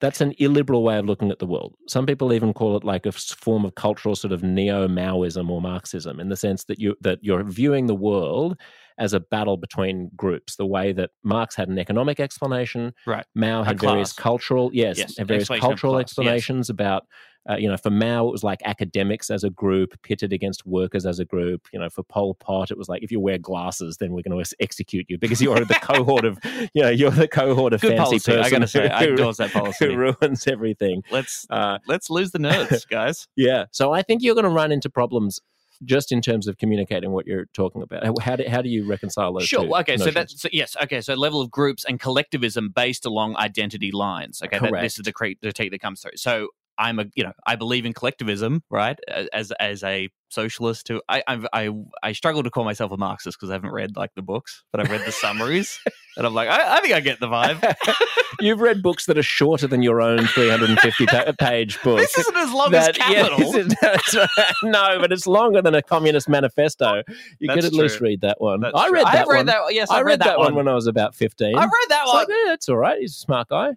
That's an illiberal way of looking at the world. Some people even call it like a form of cultural sort of neo-Maoism or Marxism, in the sense that you that you're viewing the world as a battle between groups. The way that Marx had an economic explanation, Right. Mao had various cultural, yes, Yes, various cultural class, yes. explanations about. Uh, you know, for Mao, it was like academics as a group pitted against workers as a group. You know, for Pol Pot, it was like if you wear glasses, then we're going to execute you because you're the cohort of, you know, you're the cohort of Good fancy policy. person I got to say, I who- endorse that policy. who ruins everything. Let's Uh, let's lose the nerds, guys. yeah. So I think you're going to run into problems just in terms of communicating what you're talking about. How- How do, how do you reconcile those Sure. Okay. So that's so, yes. Okay. So level of groups and collectivism based along identity lines. Okay. That, this is the critique that comes through. So I'm a you know I believe in collectivism, right? As as a socialist who I I I, I struggle to call myself a Marxist because I haven't read like the books, but I've read the summaries, and I'm like I, I think I get the vibe. You've read books that are shorter than your own 350 pa- page book. this isn't as long That- as Capital. right. no, but it's longer than a communist manifesto. You could That's at least read that one. That's I true. read that I've one. read that. Yes, I I've read that one when I was about 15. I read that It's one. like, yeah, it's all right. He's a smart guy.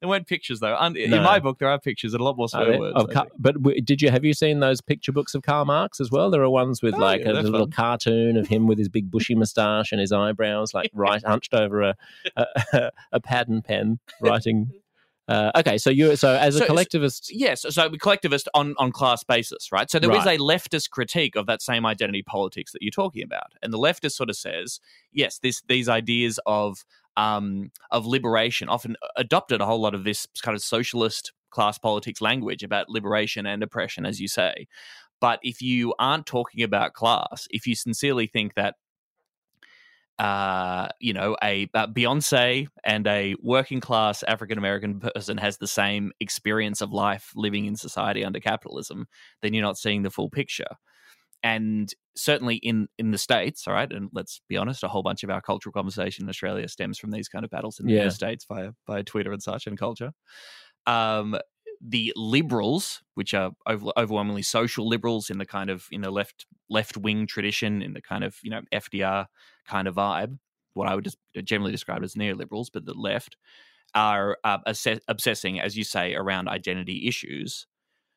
There weren't pictures though. Un- In No. my book, there are pictures and a lot more swear words. I but w- did you have you seen those picture books of Karl Marx as well? There are ones with Oh, like yeah, a that's little fun. cartoon of him with his big bushy moustache and his eyebrows like right hunched over a a, a pad and pen writing. Uh, okay, so you so as a collectivist, Yes, so collectivist on on class basis, right? So there is Right. a leftist critique of that same identity politics that you're talking about, and the leftist sort of says, yes, this these ideas of um, of liberation often adopted a whole lot of this kind of socialist class politics language about liberation and oppression, as you say. But if you aren't talking about class, if you sincerely think that uh, you know, a, a Beyonce and a working class African American person has the same experience of life living in society under capitalism, then you're not seeing the full picture. And certainly in in the states, all right, and let's be honest, a whole bunch of our cultural conversation in Australia stems from these kind of battles in Yeah. the states via via Twitter and such and culture. Um, the liberals, which are over, overwhelmingly social liberals in the kind of in the left left wing tradition, in the kind of you know FDR kind of vibe, what I would just generally describe as neoliberals, but the left are uh, obsessing, as you say, around identity issues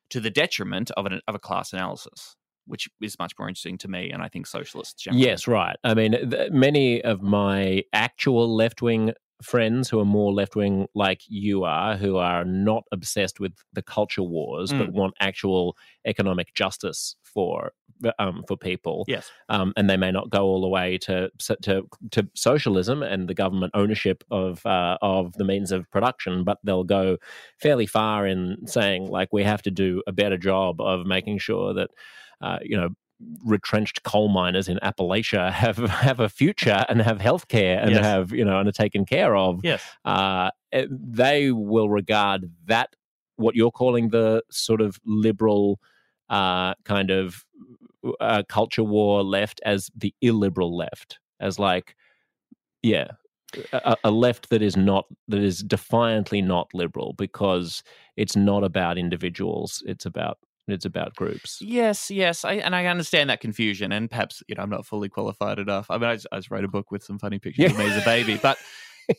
to the detriment of an of a class analysis, which is much more interesting to me, and I think socialists generally. Yes, right. I mean, th- many of my actual left wing friends who are more left wing like you are, who are not obsessed with the culture wars, but want actual economic justice for um, for people, Yes. um, and they may not go all the way to to to socialism and the government ownership of uh, of the means of production, but they'll go fairly far in saying like we have to do a better job of making sure that uh, you know retrenched coal miners in Appalachia have have a future and have health care and Yes. have you know and are taken care of. Yes. Uh, eh, they will regard that what you're calling the sort of liberal uh, kind of uh, culture war left as the illiberal left, as like, yeah, a, a left that is not that is defiantly not liberal because it's not about individuals; it's about it's about groups. Yes, yes, I, and I understand that confusion, and perhaps you know I'm not fully qualified enough. I mean, I just, I just wrote a book with some funny pictures of me as a baby, but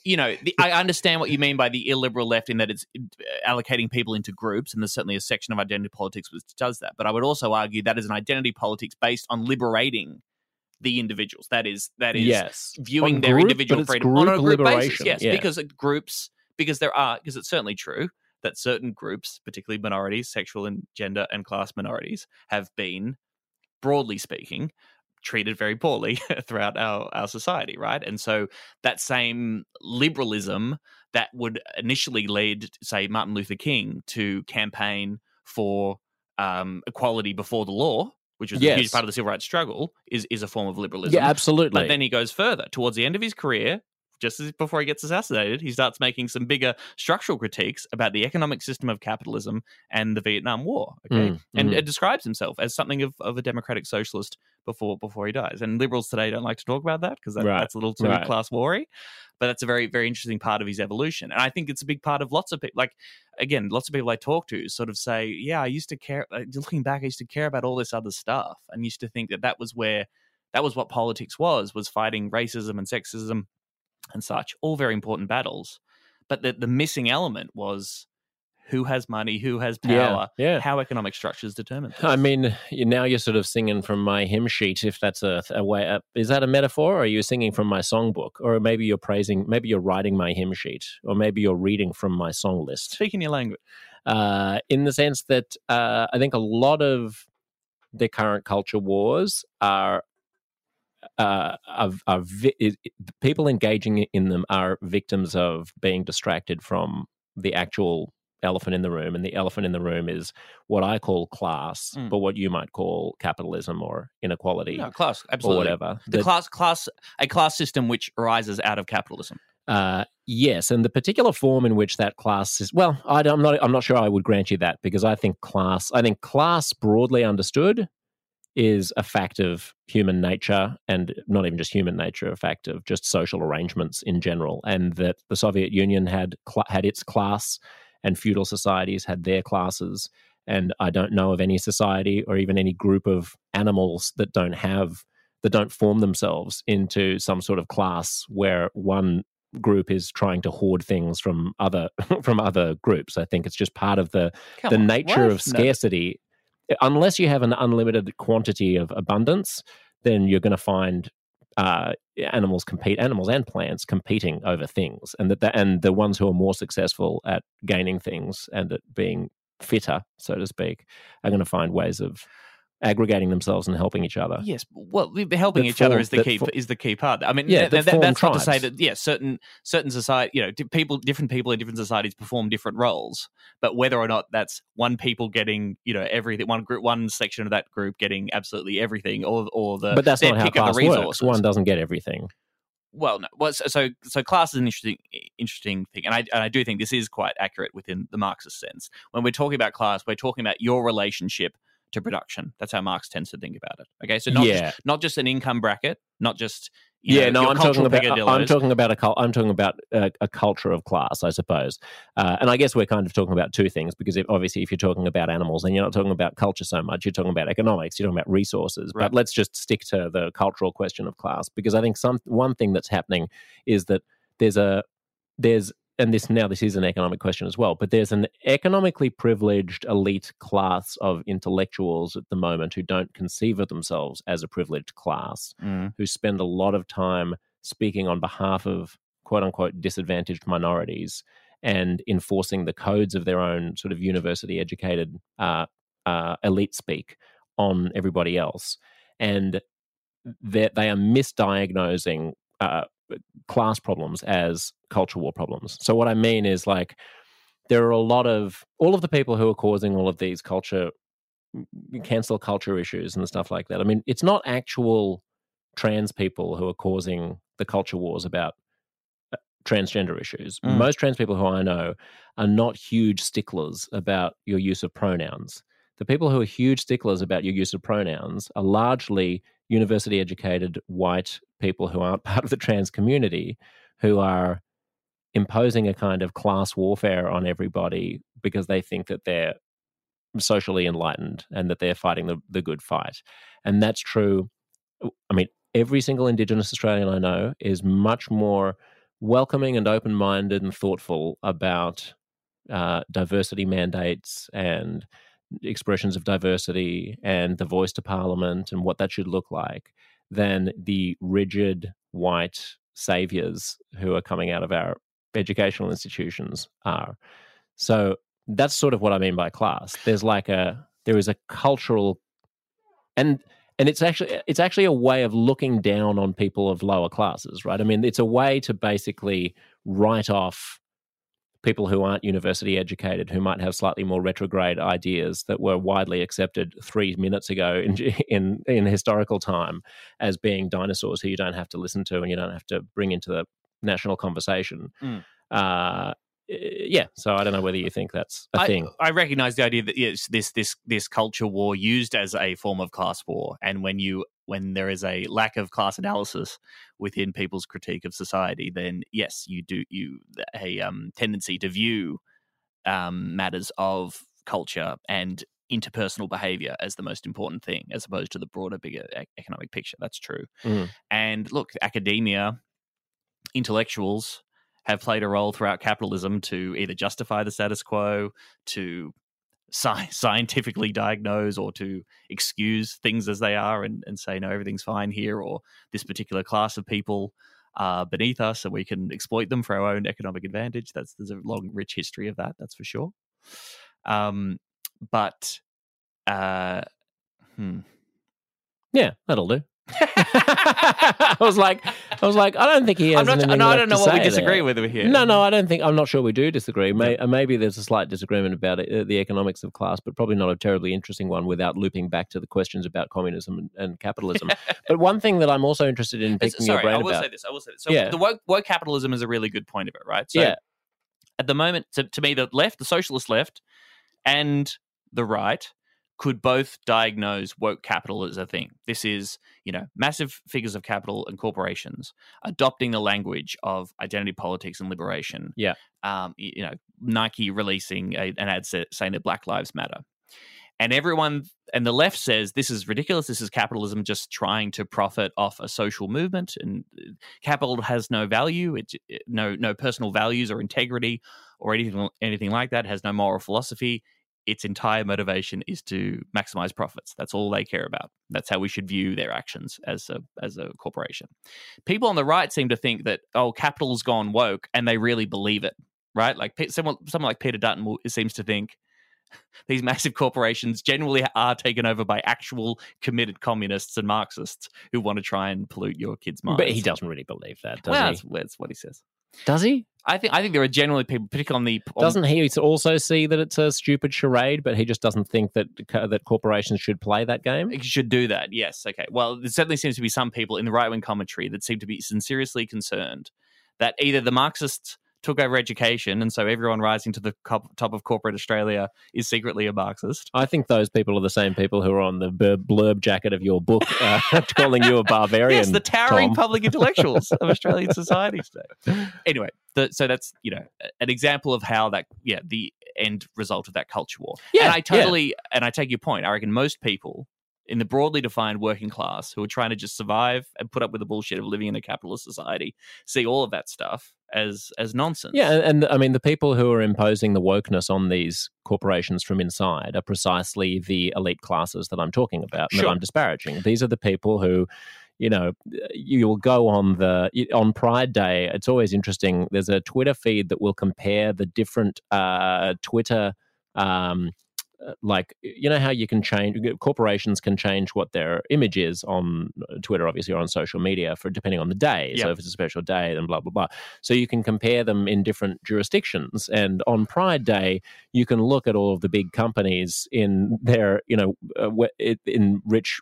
you know, the, I understand what you mean by the illiberal left in that it's uh, allocating people into groups, and there's certainly a section of identity politics which does that. But I would also argue that is an identity politics based on liberating the individuals. That is that is yes, viewing On their group, individual freedom on a group basis. Yes, yeah. because it groups because there are because it's certainly true that certain groups, particularly minorities, sexual and gender and class minorities, have been broadly speaking treated very poorly throughout our, our society, right? And so that same liberalism that would initially lead, say, Martin Luther King to campaign for um, equality before the law, which was a huge part of the civil rights struggle, is is a form of liberalism. yeah, absolutely. But then he goes further. Towards the end of his career, just as before he gets assassinated, he starts making some bigger structural critiques about the economic system of capitalism and the Vietnam War. Okay. Mm, and mhm. it describes himself as something of, of a democratic socialist before before he dies. And liberals today don't like to talk about that because that, Right, that's a little too right. class warry. But that's a very, very interesting part of his evolution. And I think it's a big part of lots of people. Like, again, lots of people I talk to sort of say, yeah, I used to care, looking back, I used to care about all this other stuff and used to think that that was where, that was what politics was, was fighting racism and sexism and such. All very important battles. But the, the missing element was who has money, who has power, yeah. how economic structures determine. I mean, you, now you're sort of singing from my hymn sheet. If that's a, a way, uh, is that a metaphor? Or are you singing from my songbook, or maybe you're praising, maybe you're writing my hymn sheet, or maybe you're reading from my song list? Speaking your language. Uh, in the sense that uh, I think a lot of the current culture wars are. Uh, are, are vi- people engaging in them are victims of being distracted from the actual elephant in the room, and the elephant in the room is what I call class, Mm. but what you might call capitalism or inequality No, class, absolutely or whatever. The That- class, class, a class system which arises out of capitalism. uh, yes, and the particular form in which that class is well, I, am not. I'm not sure I would grant you that because I think class. I think class broadly understood is a fact of human nature and not even just human nature, a fact of just social arrangements in general, and that the Soviet Union had cl- had its class and feudal societies had their classes. And I don't know of any society or even any group of animals that don't have that don't form themselves into some sort of class where one group is trying to hoard things from other from other groups. I think it's just part of the Come the on, nature what? of No. Unless you have an unlimited quantity of abundance, then you're going to find uh, animals compete, animals and plants competing over things, and that the, and the ones who are more successful at gaining things and at being fitter, so to speak, are going to find ways of aggregating themselves and helping each other. Yes, well, helping That each other is the key. fo- is the key part. I mean, Yeah, th- that th- form that's not to say that yeah, certain certain society, you know, people, different people in different societies perform different roles. But whether or not that's one people getting, you know, everything, one group, one section of that group getting absolutely everything, or or the but that's not how class the works. One doesn't get everything. well, no. Well, so, so so class is an interesting interesting thing, and I and I do think this is quite accurate within the Marxist sense. When we're talking about class, we're talking about your relationship to production. That's how Marx tends to think about it. Okay, so not Yeah. just, not just an income bracket, not just you yeah, know, no, I'm talking about I'm talking about a I'm talking about a, a culture of class, I suppose. Uh, and I guess we're kind of talking about two things because if, obviously, if you're talking about animals, then you're not talking about culture so much. You're talking about economics. You're talking about resources. Right. But let's just stick to the cultural question of class because I think some one thing that's happening is that there's a there's and this now this is an economic question as well, but there's an economically privileged elite class of intellectuals at the moment who don't conceive of themselves as a privileged class Mm. who spend a lot of time speaking on behalf of quote unquote disadvantaged minorities and enforcing the codes of their own sort of university educated uh, uh, elite speak on everybody else. And that they are misdiagnosing uh, class problems as culture war problems. So, what I mean is like, there are a lot of all of the people who are causing all of these culture cancel culture issues and stuff like that. I mean, it's not actual trans people who are causing the culture wars about uh, transgender issues. Mm. Most trans people who I know are not huge sticklers about your use of pronouns. The people who are huge sticklers about your use of pronouns are largely university educated white people who aren't part of the trans community who are imposing a kind of class warfare on everybody because they think that they're socially enlightened and that they're fighting the, the good fight. And that's true. I mean, every single Indigenous Australian I know is much more welcoming and open minded and thoughtful about uh, diversity mandates and expressions of diversity and the voice to parliament and what that should look like than the rigid white saviors who are coming out of our educational institutions are. So that's sort of what I mean by class. There's like a there is a cultural and and it's actually it's actually a way of looking down on people of lower classes, right? I mean, it's a way to basically write off people who aren't university educated, who might have slightly more retrograde ideas that were widely accepted three minutes ago in in, in historical time as being dinosaurs who you don't have to listen to and you don't have to bring into the national conversation. Mm. Uh, yeah, so I don't know whether you think that's a I, thing. I recognize the idea that yes, this this this culture war used as a form of class war, and when you when there is a lack of class analysis within people's critique of society, then yes, you do you a um, tendency to view um, matters of culture and interpersonal behavior as the most important thing, as opposed to the broader, bigger economic picture. That's true. Mm. And look, academia, intellectuals have played a role throughout capitalism to either justify the status quo, to sci- scientifically diagnose, or to excuse things as they are and, and say, no, everything's fine here, or this particular class of people are beneath us and we can exploit them for our own economic advantage. That's There's a long, rich history of that, that's for sure. Um, but, uh, hmm. Yeah, that'll do. I was like, I was like, I don't think he has I'm not, no, I don't know what we disagree there. with here. No, no, I don't think. I'm not sure we do disagree. May, Maybe there's a slight disagreement about it, uh, the economics of class, but probably not a terribly interesting one without looping back to the questions about communism and, and capitalism. but one thing that I'm also interested in picking sorry, your brain about. I will about. say this. I will say this. So Yeah. the woke, woke capitalism is a really good point of it, right? So yeah, at the moment, to, to me, the left, the socialist left, and the right could both diagnose woke capital as a thing. This is, you know, massive figures of capital and corporations adopting the language of identity politics and liberation. Yeah. Um, you know, Nike releasing a, an ad sa- saying that Black Lives Matter. And everyone, and the left says this is ridiculous. This is capitalism just trying to profit off a social movement, and uh, capital has no value. It, it- no no personal values or integrity or anything anything like that. It has no moral philosophy. Its entire motivation is to maximize profits. That's all they care about. That's how we should view their actions as a as a corporation. People on the right seem to think that oh, capital's gone woke, and they really believe it. Right? Like someone someone like Peter Dutton will, seems to think these massive corporations generally are taken over by actual committed communists and Marxists who want to try and pollute your kids' minds. but he doesn't really believe that, does well, he? that's, that's what he says. Does he? I think I think there are generally people, particularly on the on- Doesn't he also see that it's a stupid charade, but he just doesn't think that that corporations should play that game? Should do that. Yes. Okay. Well, there certainly seems to be some people in the right wing commentary that seem to be sincerely concerned that either the Marxists took over education, and so everyone rising to the top of corporate Australia is secretly a Marxist. I think those people are the same people who are on the blurb, jacket of your book, uh, calling you a barbarian. Yes, the towering Tom. public intellectuals of Australian society today. Anyway, the, so that's you know an example of how that yeah the end result of that culture war. Yeah, and I yeah. totally and I take your point. I reckon most people in the broadly defined working class who are trying to just survive and put up with the bullshit of living in a capitalist society see all of that stuff as as nonsense. Yeah, and, and I mean the people who are imposing the wokeness on these corporations from inside are precisely the elite classes that I'm talking about and Sure. that I'm disparaging. These are the people who, you know, you will go on the on Pride Day. It's always interesting. There's a Twitter feed that will compare the different uh, Twitter. Um, like you know how you can change corporations can change what their image is on Twitter, obviously, or on social media for depending on the day. So if it's a special day, then blah blah blah. So you can compare them in different jurisdictions. And on Pride Day, you can look at all of the big companies in their, you know, uh, in rich.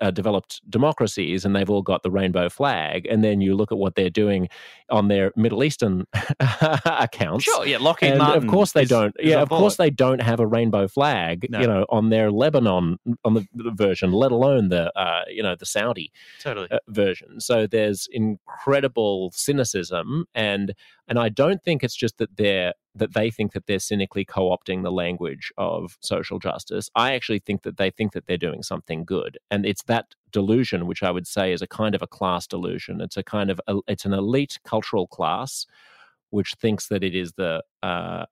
Uh, developed democracies, and they've all got the rainbow flag. And then you look at what they're doing on their Middle Eastern accounts. Sure, yeah, Lockheed And Martin. of course they is- don't. is Yeah, of course they don't have a rainbow flag. No. You know, on their Lebanon on the, the version, let alone the uh, you know the Saudi totally. uh, version. So there's incredible cynicism, and and I don't think it's just that they're that they think that they're cynically co-opting the language of social justice. I actually think that they think that they're doing something good, and it's that delusion which I would say is a kind of a class delusion. It's a kind of a, it's an elite cultural class which thinks that it is the uh,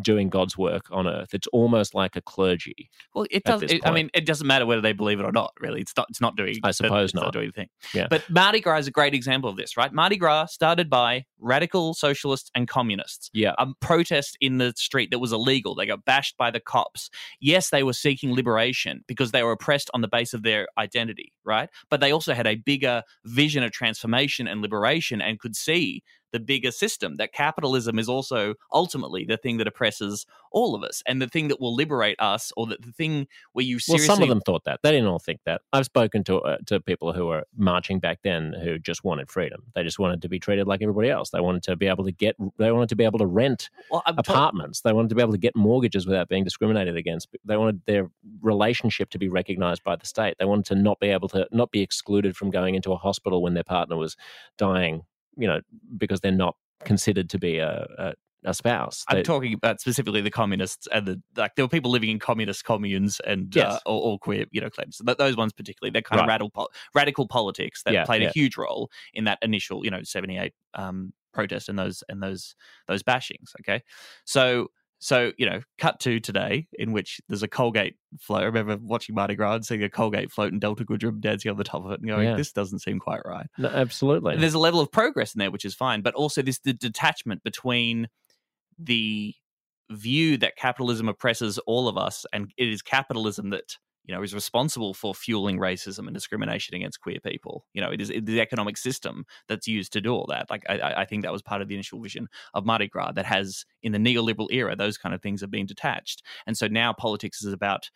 doing God's work on earth. It's almost like a clergy. Well, it does. It, I mean, it doesn't matter whether they believe it or not. Really, it's not. It's not doing. I suppose it's not. not. doing the thing. Yeah. But Mardi Gras is a great example of this, right? Mardi Gras started by radical socialists and communists. Yeah. A protest in the street that was illegal. They got bashed by the cops. Yes, they were seeking liberation because they were oppressed on the base of their identity, right? But they also had a bigger vision of transformation and liberation and could see the bigger system that capitalism is also ultimately the thing that oppresses all of us and the thing that will liberate us or that the thing where you Well, seriously some of them thought that. They didn't all think that. I've spoken to uh, to people who were marching back then who just wanted freedom. They just wanted to be treated like everybody else. They wanted to be able to get. They wanted to be able to rent well, apartments. They wanted to be able to get mortgages without being discriminated against. They wanted their relationship to be recognized by the state. They wanted to not be able to not be excluded from going into a hospital when their partner was dying. You know, because they're not considered to be a a, a spouse. I'm They- talking about specifically the communists and the like. There were people living in communist communes and Yes. uh, all, all queer, you know, claims. But those ones particularly, they're kind Right. of radical radical politics that Yeah, played yeah. a huge role in that initial, you know, '78 um, protest and those and those those bashings. Okay, so so you know, cut to today in which there's a Colgate float. I remember watching Mardi Gras and seeing a Colgate float and Delta Goodrem dancing on the top of it and going, Yeah. "This doesn't seem quite right." no, absolutely. there's a level of progress in there which is fine but also this the detachment between the view that capitalism oppresses all of us and it is capitalism that you know is responsible for fueling racism and discrimination against queer people. You know it is the economic system that's used to do all that. Like I- I, think that was part of the initial vision of Mardi Gras that has in the neoliberal era those kind of things have been detached. And so now politics is about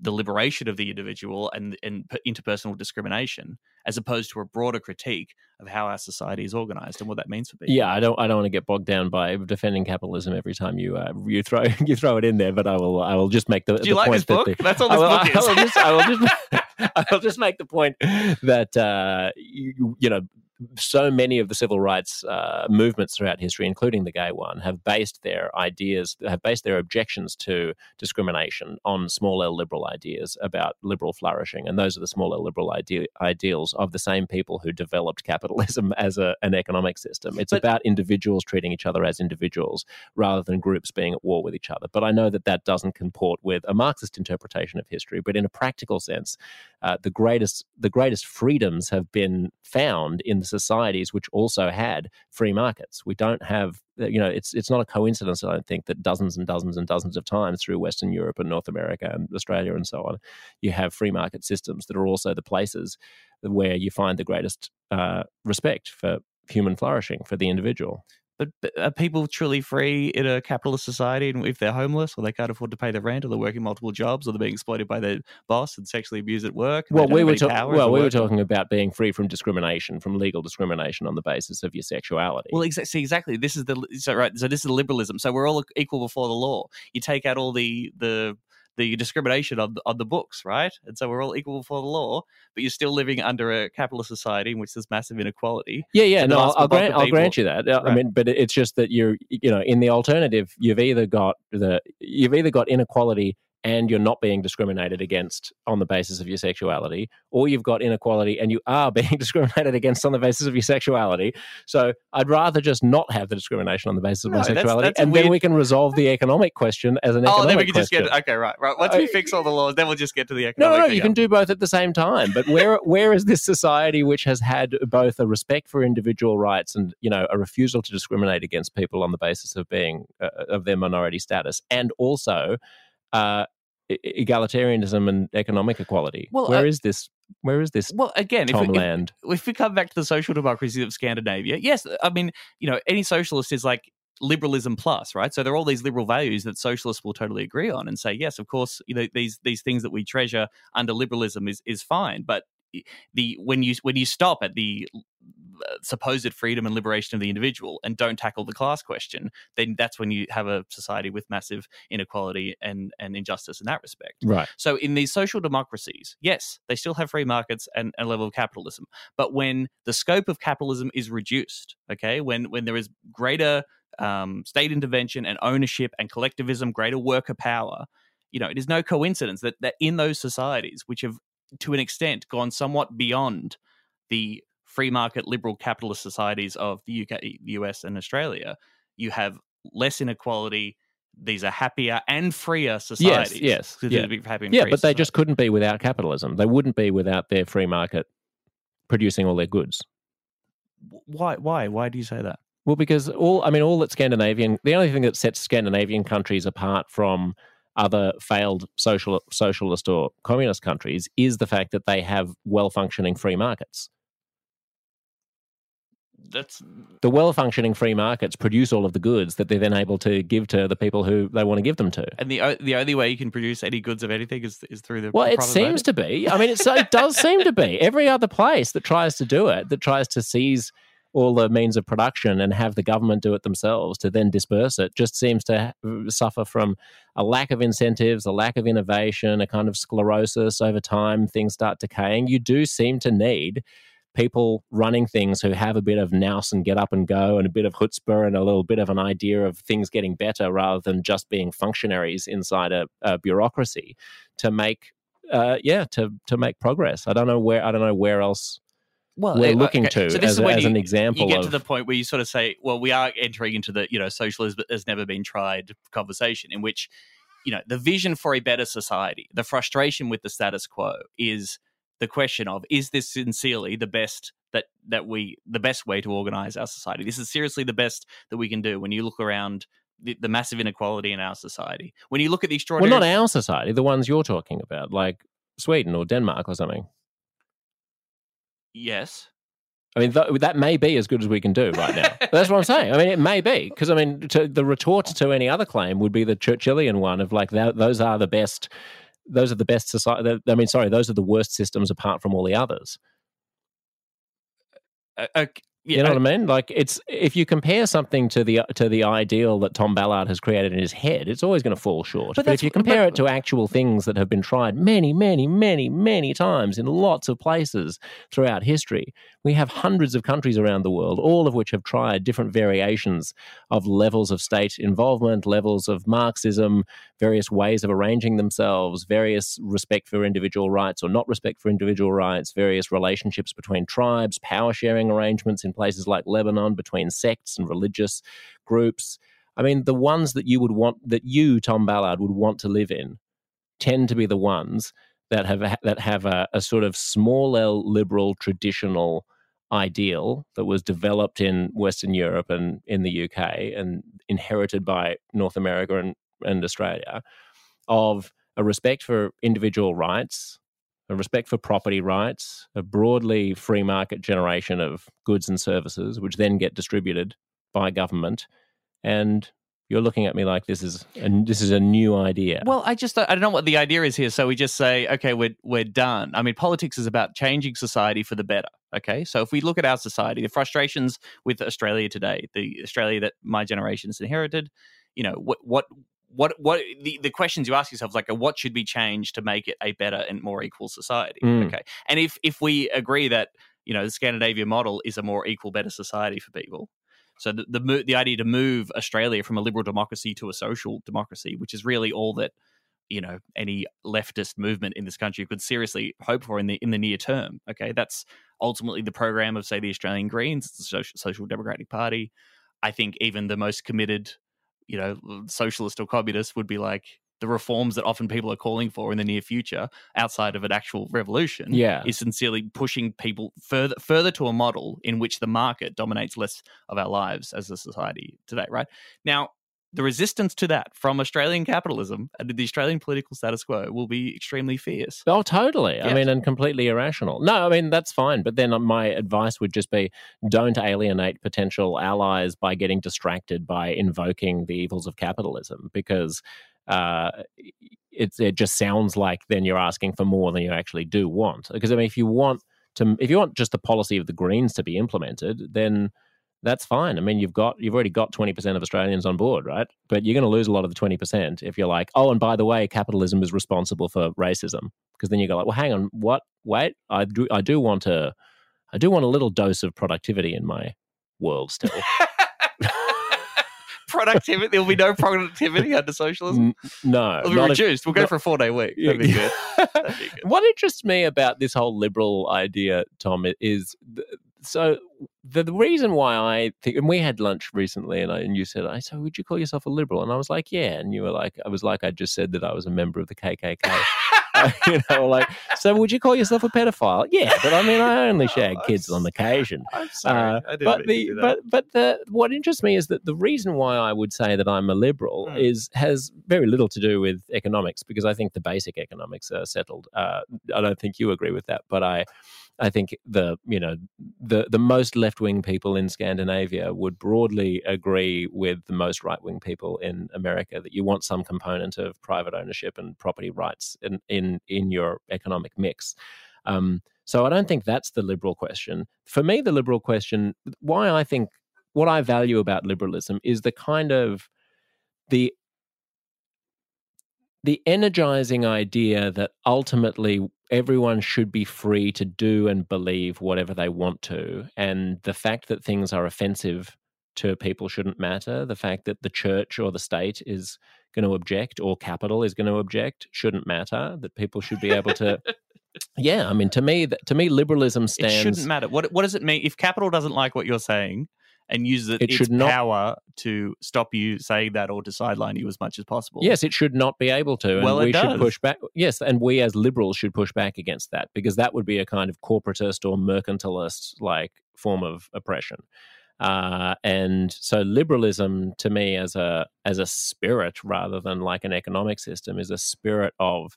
the liberation of the individual and, and interpersonal discrimination as opposed to a broader critique of how our society is organized and what that means for people. Yeah, I don't. I don't want to get bogged down by defending capitalism every time you uh, you throw you throw it in there. But I will. I will just make the. Do you the like point this book? That the, That's all I this will, book I is. will just. I will just. I will just make the point that uh, you, you know so many of the civil rights uh, movements throughout history, including the gay one, have based their ideas, have based their objections to discrimination on small L liberal ideas about liberal flourishing, and those are the small L liberal ide- ideals of the same people who developed capitalism as a, an economic system. It's But- about individuals treating each other as individuals rather than groups being at war with each other. But I know that that doesn't comport with a Marxist interpretation of history. But in a practical sense, uh, the greatest the greatest freedoms have been found in the societies which also had free markets. We don't have uh, you know it's it's not a coincidence I don't think that dozens and dozens and dozens of times through Western Europe and North America and Australia and so on, you have free market systems that are also the places where you find the greatest uh, respect for human flourishing for the individual. But, but are people truly free in a capitalist society and if they're homeless or they can't afford to pay their rent or they're working multiple jobs or they're being exploited by their boss and sexually abused at work? Well, we were, ta- well, we were talking about being free from discrimination, from legal discrimination on the basis of your sexuality. Well, exa- see, exactly. This is the so right. So this is liberalism. So we're all equal before the law. You take out all the the the discrimination on the, on the books, right? And so we're all equal before the law, but you're still living under a capitalist society in which there's massive inequality. Yeah, yeah, no, I'll, I'll grant, I'll grant you that. Uh, right. I mean, but it's just that you're, you know, in the alternative, you've either got the you've either got inequality and you're not being discriminated against on the basis of your sexuality, or you've got inequality and you are being discriminated against on the basis of your sexuality. So I'd rather just not have the discrimination on the basis of no, my sexuality, that's, that's and weird... then we can resolve the economic question as an economic Oh, then we can question. just get okay, right, right. Once uh, we fix all the laws, then we'll just get to the economic. No, no, no you can do both at the same time. But where where is this society which has had both a respect for individual rights and you know a refusal to discriminate against people on the basis of being uh, of their minority status, and also uh, egalitarianism and economic equality. Well, where uh, is this? Where is this? Well, again, Tom if we, Land? If, if we come back to the social democracy of Scandinavia, yes, I mean, you know, any socialist is like liberalism plus, right? So there are all these liberal values that socialists will totally agree on and say, yes, of course, you know, these these things that we treasure under liberalism is is fine, but the when you when you stop at the uh, supposed freedom and liberation of the individual and don't tackle the class question, then that's when you have a society with massive inequality and, and injustice in that respect. Right. So in these social democracies, yes, they still have free markets and a level of capitalism. But when the scope of capitalism is reduced, okay, when when there is greater um, state intervention and ownership and collectivism, greater worker power, you know, it is no coincidence that, that in those societies, which have to an extent gone somewhat beyond the free market liberal capitalist societies of the UK, the US, and Australia, you have less inequality. These are happier and freer societies. Yes, yes, yeah, yeah but they just couldn't be without capitalism. They wouldn't be without their free market producing all their goods. Why? Why? Why do you say that? Well, because all I mean, all that Scandinavian, the only thing that sets Scandinavian countries apart from other failed social socialist or communist countries is the fact that they have well functioning free markets that's the well functioning free markets produce all of the goods that they're then able to give to the people who they want to give them to. And the uh, the only way you can produce any goods of anything is is through the well, it seems to be. I mean, it does seem to be. Every other place that tries to do it, that tries to seize all the means of production and have the government do it themselves to then disperse it just seems to suffer from a lack of incentives, a lack of innovation, a kind of sclerosis over time. Things start decaying. You do seem to need people running things who have a bit of nous and get up and go and a bit of chutzpah and a little bit of an idea of things getting better rather than just being functionaries inside a, a bureaucracy to make uh, yeah to to make progress i don't know where i don't know where else well, we're eh, looking okay. to so as, as you, an example. You get of, to the point where you sort of say, "Well, we are entering into the you know socialism has never been tried conversation in which you know the vision for a better society, the frustration with the status quo is the question of is this sincerely the best that that we the best way to organize our society this is seriously the best that we can do when you look around the, the massive inequality in our society when you look at the extraordinary well not our society the ones you're talking about like sweden or denmark or something yes I mean, th- that may be as good as we can do right now. That's what I'm saying. I mean, it may be because I mean, to, the retort to any other claim would be the Churchillian one of like that, those are the best those are the best society. I mean, sorry, those are the worst systems apart from all the others. Uh, you know what I mean? Like it's if you compare something to the to the ideal that Tom Ballard has created in his head, it's always going to fall short. But, but if you compare but, it to actual things that have been tried many, many, many, many times in lots of places throughout history, we have hundreds of countries around the world, all of which have tried different variations of levels of state involvement, levels of Marxism, various ways of arranging themselves, various respect for individual rights or not respect for individual rights, various relationships between tribes, power sharing arrangements in places like Lebanon between sects and religious groups. I mean, the ones that you would want, that you, Tom Ballard, would want to live in, tend to be the ones that have that have a, a sort of small L liberal traditional ideal that was developed in Western Europe and in the UK and inherited by North America and, and Australia of a respect for individual rights, a respect for property rights, a broadly free market generation of goods and services, which then get distributed by government, and you're looking at me like this is a, this is a new idea. Well, I just I don't know what the idea is here. So we just say, okay, we're we're done. I mean, politics is about changing society for the better. Okay, so if we look at our society, the frustrations with Australia today, the Australia that my generation has inherited, you know, what what what what the, the questions you ask yourself like what should be changed to make it a better and more equal society Mm. okay and if if we agree that you know the scandinavia model is a more equal better society for people so the the, the idea to move australia from a liberal democracy to a social democracy which is really all that you know any leftist movement in this country could seriously hope for in the in the near term okay? That's ultimately the program of say the australian greens the social, social democratic party. I think even the most committed you know, socialist or communist would be like the reforms that often people are calling for in the near future, outside of an actual revolution, Yeah. is sincerely pushing people further further to a model in which the market dominates less of our lives as a society today. Right now, the resistance to that from Australian capitalism and the Australian political status quo will be extremely fierce. Oh, totally. I mean, and completely irrational. No, I mean, that's fine. But then uh, my advice would just be don't alienate potential allies by getting distracted by invoking the evils of capitalism because uh, it, it just sounds like then you're asking for more than you actually do want. Because, I mean, if you want to, if you want just the policy of the Greens to be implemented, then that's fine. I mean, you've got you've already got twenty percent of Australians on board, right? But you're going to lose a lot of the twenty percent if you're like, oh, and by the way, capitalism is responsible for racism. Because then you go like, well, hang on, what? Wait, I do I do want a I do want a little dose of productivity in my world still. productivity, there will be no productivity under socialism. No, It'll be not if- reduced. we'll go not- for a four day week. That'd be good. That'd be good. what interests me about this whole liberal idea, Tom, is th- so the, the reason why I think, and we had lunch recently, and, I, and you said, "I so would you call yourself a liberal?" And I was like, "Yeah," and you were like, "I was like, I just said that I was a member of the KKK." you know, like, so would you call yourself a pedophile? Yeah, but I mean, I only shag Oh, kids on occasion. I'm sorry. Uh, but the but but the what interests me is that the reason why I would say that I'm a liberal Hmm. is has very little to do with economics because I think the basic economics are settled. Uh, I don't think you agree with that, but I I think the you know the the most left wing people in Scandinavia would broadly agree with the most right wing people in America that you want some component of private ownership and property rights in in in your economic mix. Um, so I don't think that's the liberal question. For me, the liberal question, why I think what I value about liberalism is the kind of the the energizing idea that ultimately everyone should be free to do and believe whatever they want to and the fact that things are offensive to people shouldn't matter the fact that the church or the state is going to object or capital is going to object shouldn't matter that people should be able to yeah i mean to me to me liberalism stands. it shouldn't matter. What what does it mean if capital doesn't like what you're saying and uses it, It its should not- power to stop you saying that or to sideline you as much as possible? Yes, it should not be able to. And Well, it we should does. push back. Yes, and we as liberals should push back against that because that would be a kind of corporatist or mercantilist like form of oppression. Uh, and so liberalism to me as a as a spirit rather than like an economic system is a spirit of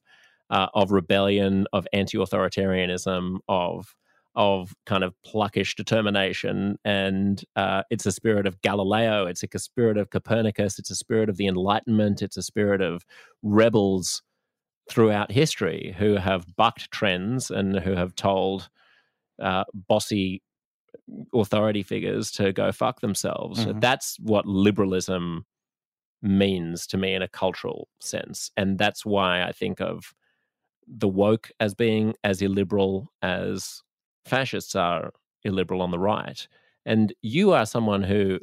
uh, of rebellion, of anti-authoritarianism, of of kind of pluckish determination. And uh, it's a spirit of Galileo, it's a spirit of Copernicus, it's a spirit of the Enlightenment, it's a spirit of rebels throughout history who have bucked trends and who have told uh, bossy authority figures to go fuck themselves. Mhm. That's what liberalism means to me in a cultural sense. And that's why I think of the woke as being as illiberal as fascists are illiberal on the right. And you are someone who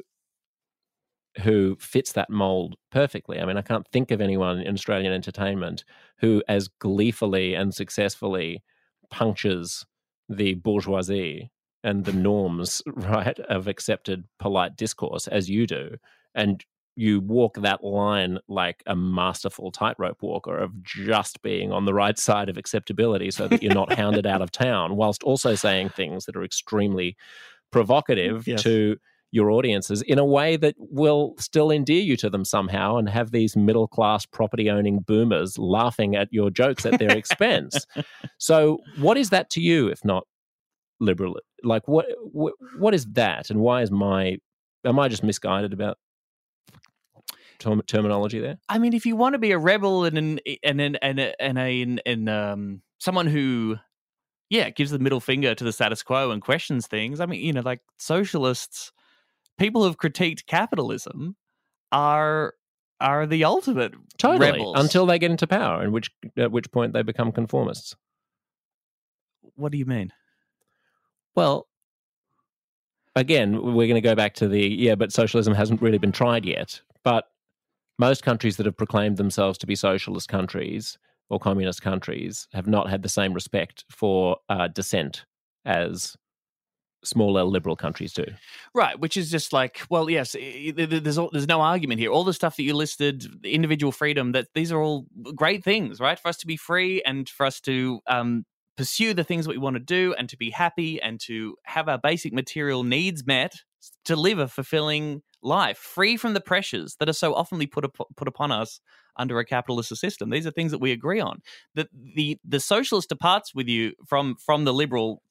who fits that mold perfectly. I mean, I can't think of anyone in Australian entertainment who as gleefully and successfully punctures the bourgeoisie and the norms, right, of accepted polite discourse as you do. And you walk that line like a masterful tightrope walker of just being on the right side of acceptability so that you're not hounded out of town, whilst also saying things that are extremely provocative mm, Yes. to your audiences in a way that will still endear you to them somehow and have these middle class property owning boomers laughing at your jokes at their expense. so, what is that to you, if not liberal? Like, what, what what is that, and why is my am I just misguided about term- terminology there? I mean, if you want to be a rebel and an and an and a, and a, and um someone who yeah gives the middle finger to the status quo and questions things, I mean, you know, like socialists, people who've critiqued capitalism are are the ultimate Totally. rebels. Until they get into power, and which at which point they become conformists. what do you mean? Well, again, we're going to go back to the yeah, but socialism hasn't really been tried yet. But most countries that have proclaimed themselves to be socialist countries or communist countries have not had the same respect for uh, dissent as smaller liberal countries do. Right, which is just like, well, yes, there's there's no argument here. All the stuff that you listed, individual freedom, that these are all great things, right? For us to be free and for us to um, pursue the things that we want to do and to be happy and to have our basic material needs met to live a fulfilling life, free from the pressures that are so oftenly put up, put upon us under a capitalist system. These are things that we agree on. The the the socialist departs with you from from the liberal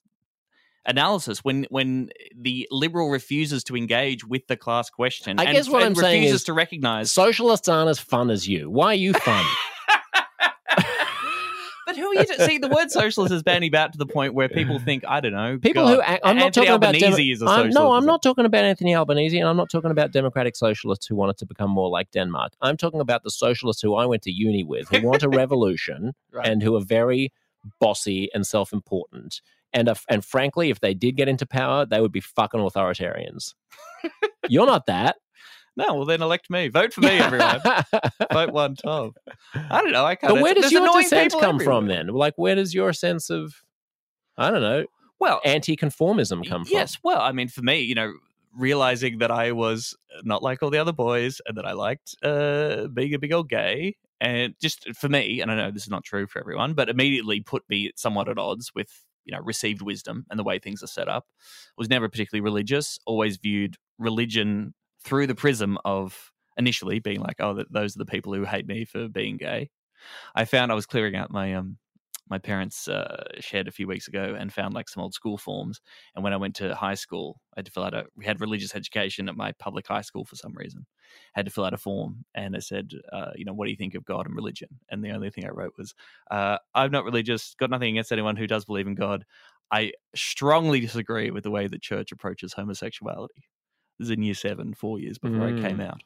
analysis when when the liberal refuses to engage with the class question. I and, guess what and I'm saying refuses is to recognize. Socialists aren't as fun as you. Why are you fun? But who are you? To, see, the word socialist is bandied about to the point where people think I don't know. People God, who act, I'm not Anthony talking about Albanese Demo- is a I'm- socialist. no, I'm not talking about Anthony Albanese, and I'm not talking about democratic socialists who wanted to become more like Denmark. I'm talking about the socialists who I went to uni with, who want a revolution Right. and who are very bossy and self-important. And if, and frankly, if they did get into power, they would be fucking authoritarians. You're not that. No, well then elect me. Vote for me, everyone. Vote one Tom. I don't know. I can't. but where does your dissent come from then? Like, where does your sense of, I don't know, Well, anti-conformism come from? Yes. Well, I mean, for me, you know, realizing that I was not like all the other boys and that I liked uh, being a big old gay, and just for me, and I know this is not true for everyone, but immediately put me somewhat at odds with you know received wisdom and the way things are set up. Was never particularly religious. Always viewed religion through the prism of initially being like, oh, those are the people who hate me for being gay. I found I was clearing out my um my parents uh, shed a few weeks ago and found like some old school forms. And when I went to high school, I had to fill out a. We had religious education at my public high school for some reason. had to fill out a form, and it said, uh, you know, what do you think of God and religion? And the only thing I wrote was, uh, I'm not religious. Got nothing against anyone who does believe in God. I strongly disagree with the way the church approaches homosexuality. Is in year seven, four years before I came Mm. out.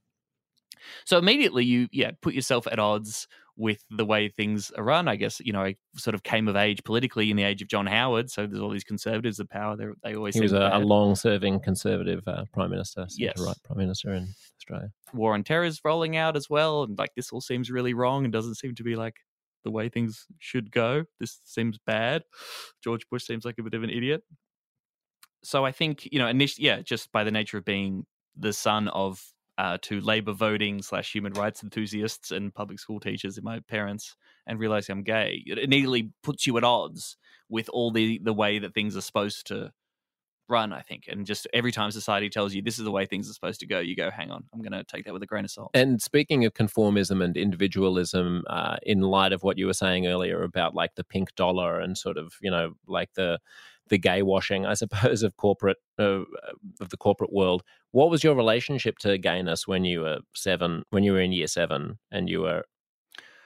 So immediately you, yeah, put yourself at odds with the way things are run. I guess you know I sort of came of age politically in the age of John Howard. So there's all these conservatives of power. They they always He was a, a long-serving conservative uh, prime minister, Yes. right prime minister in Australia. war on terror is rolling out as well, and like this all seems really wrong and doesn't seem to be like the way things should go. This seems bad. George Bush seems like a bit of an idiot. So I think you know, initially, yeah, just by the nature of being the son of uh, two Labor voting slash human rights enthusiasts and public school teachers in my parents, and realizing I'm gay, it immediately puts you at odds with all the the way that things are supposed to run. I think, and just every time society tells you this is the way things are supposed to go, you go, "Hang on, I'm going to take that with a grain of salt." And speaking of conformism and individualism, uh, in light of what you were saying earlier about like the pink dollar and sort of you know like the the gay washing, I suppose, of corporate uh, of the corporate world. What was your relationship to gayness when you were seven? When you were in year seven and you were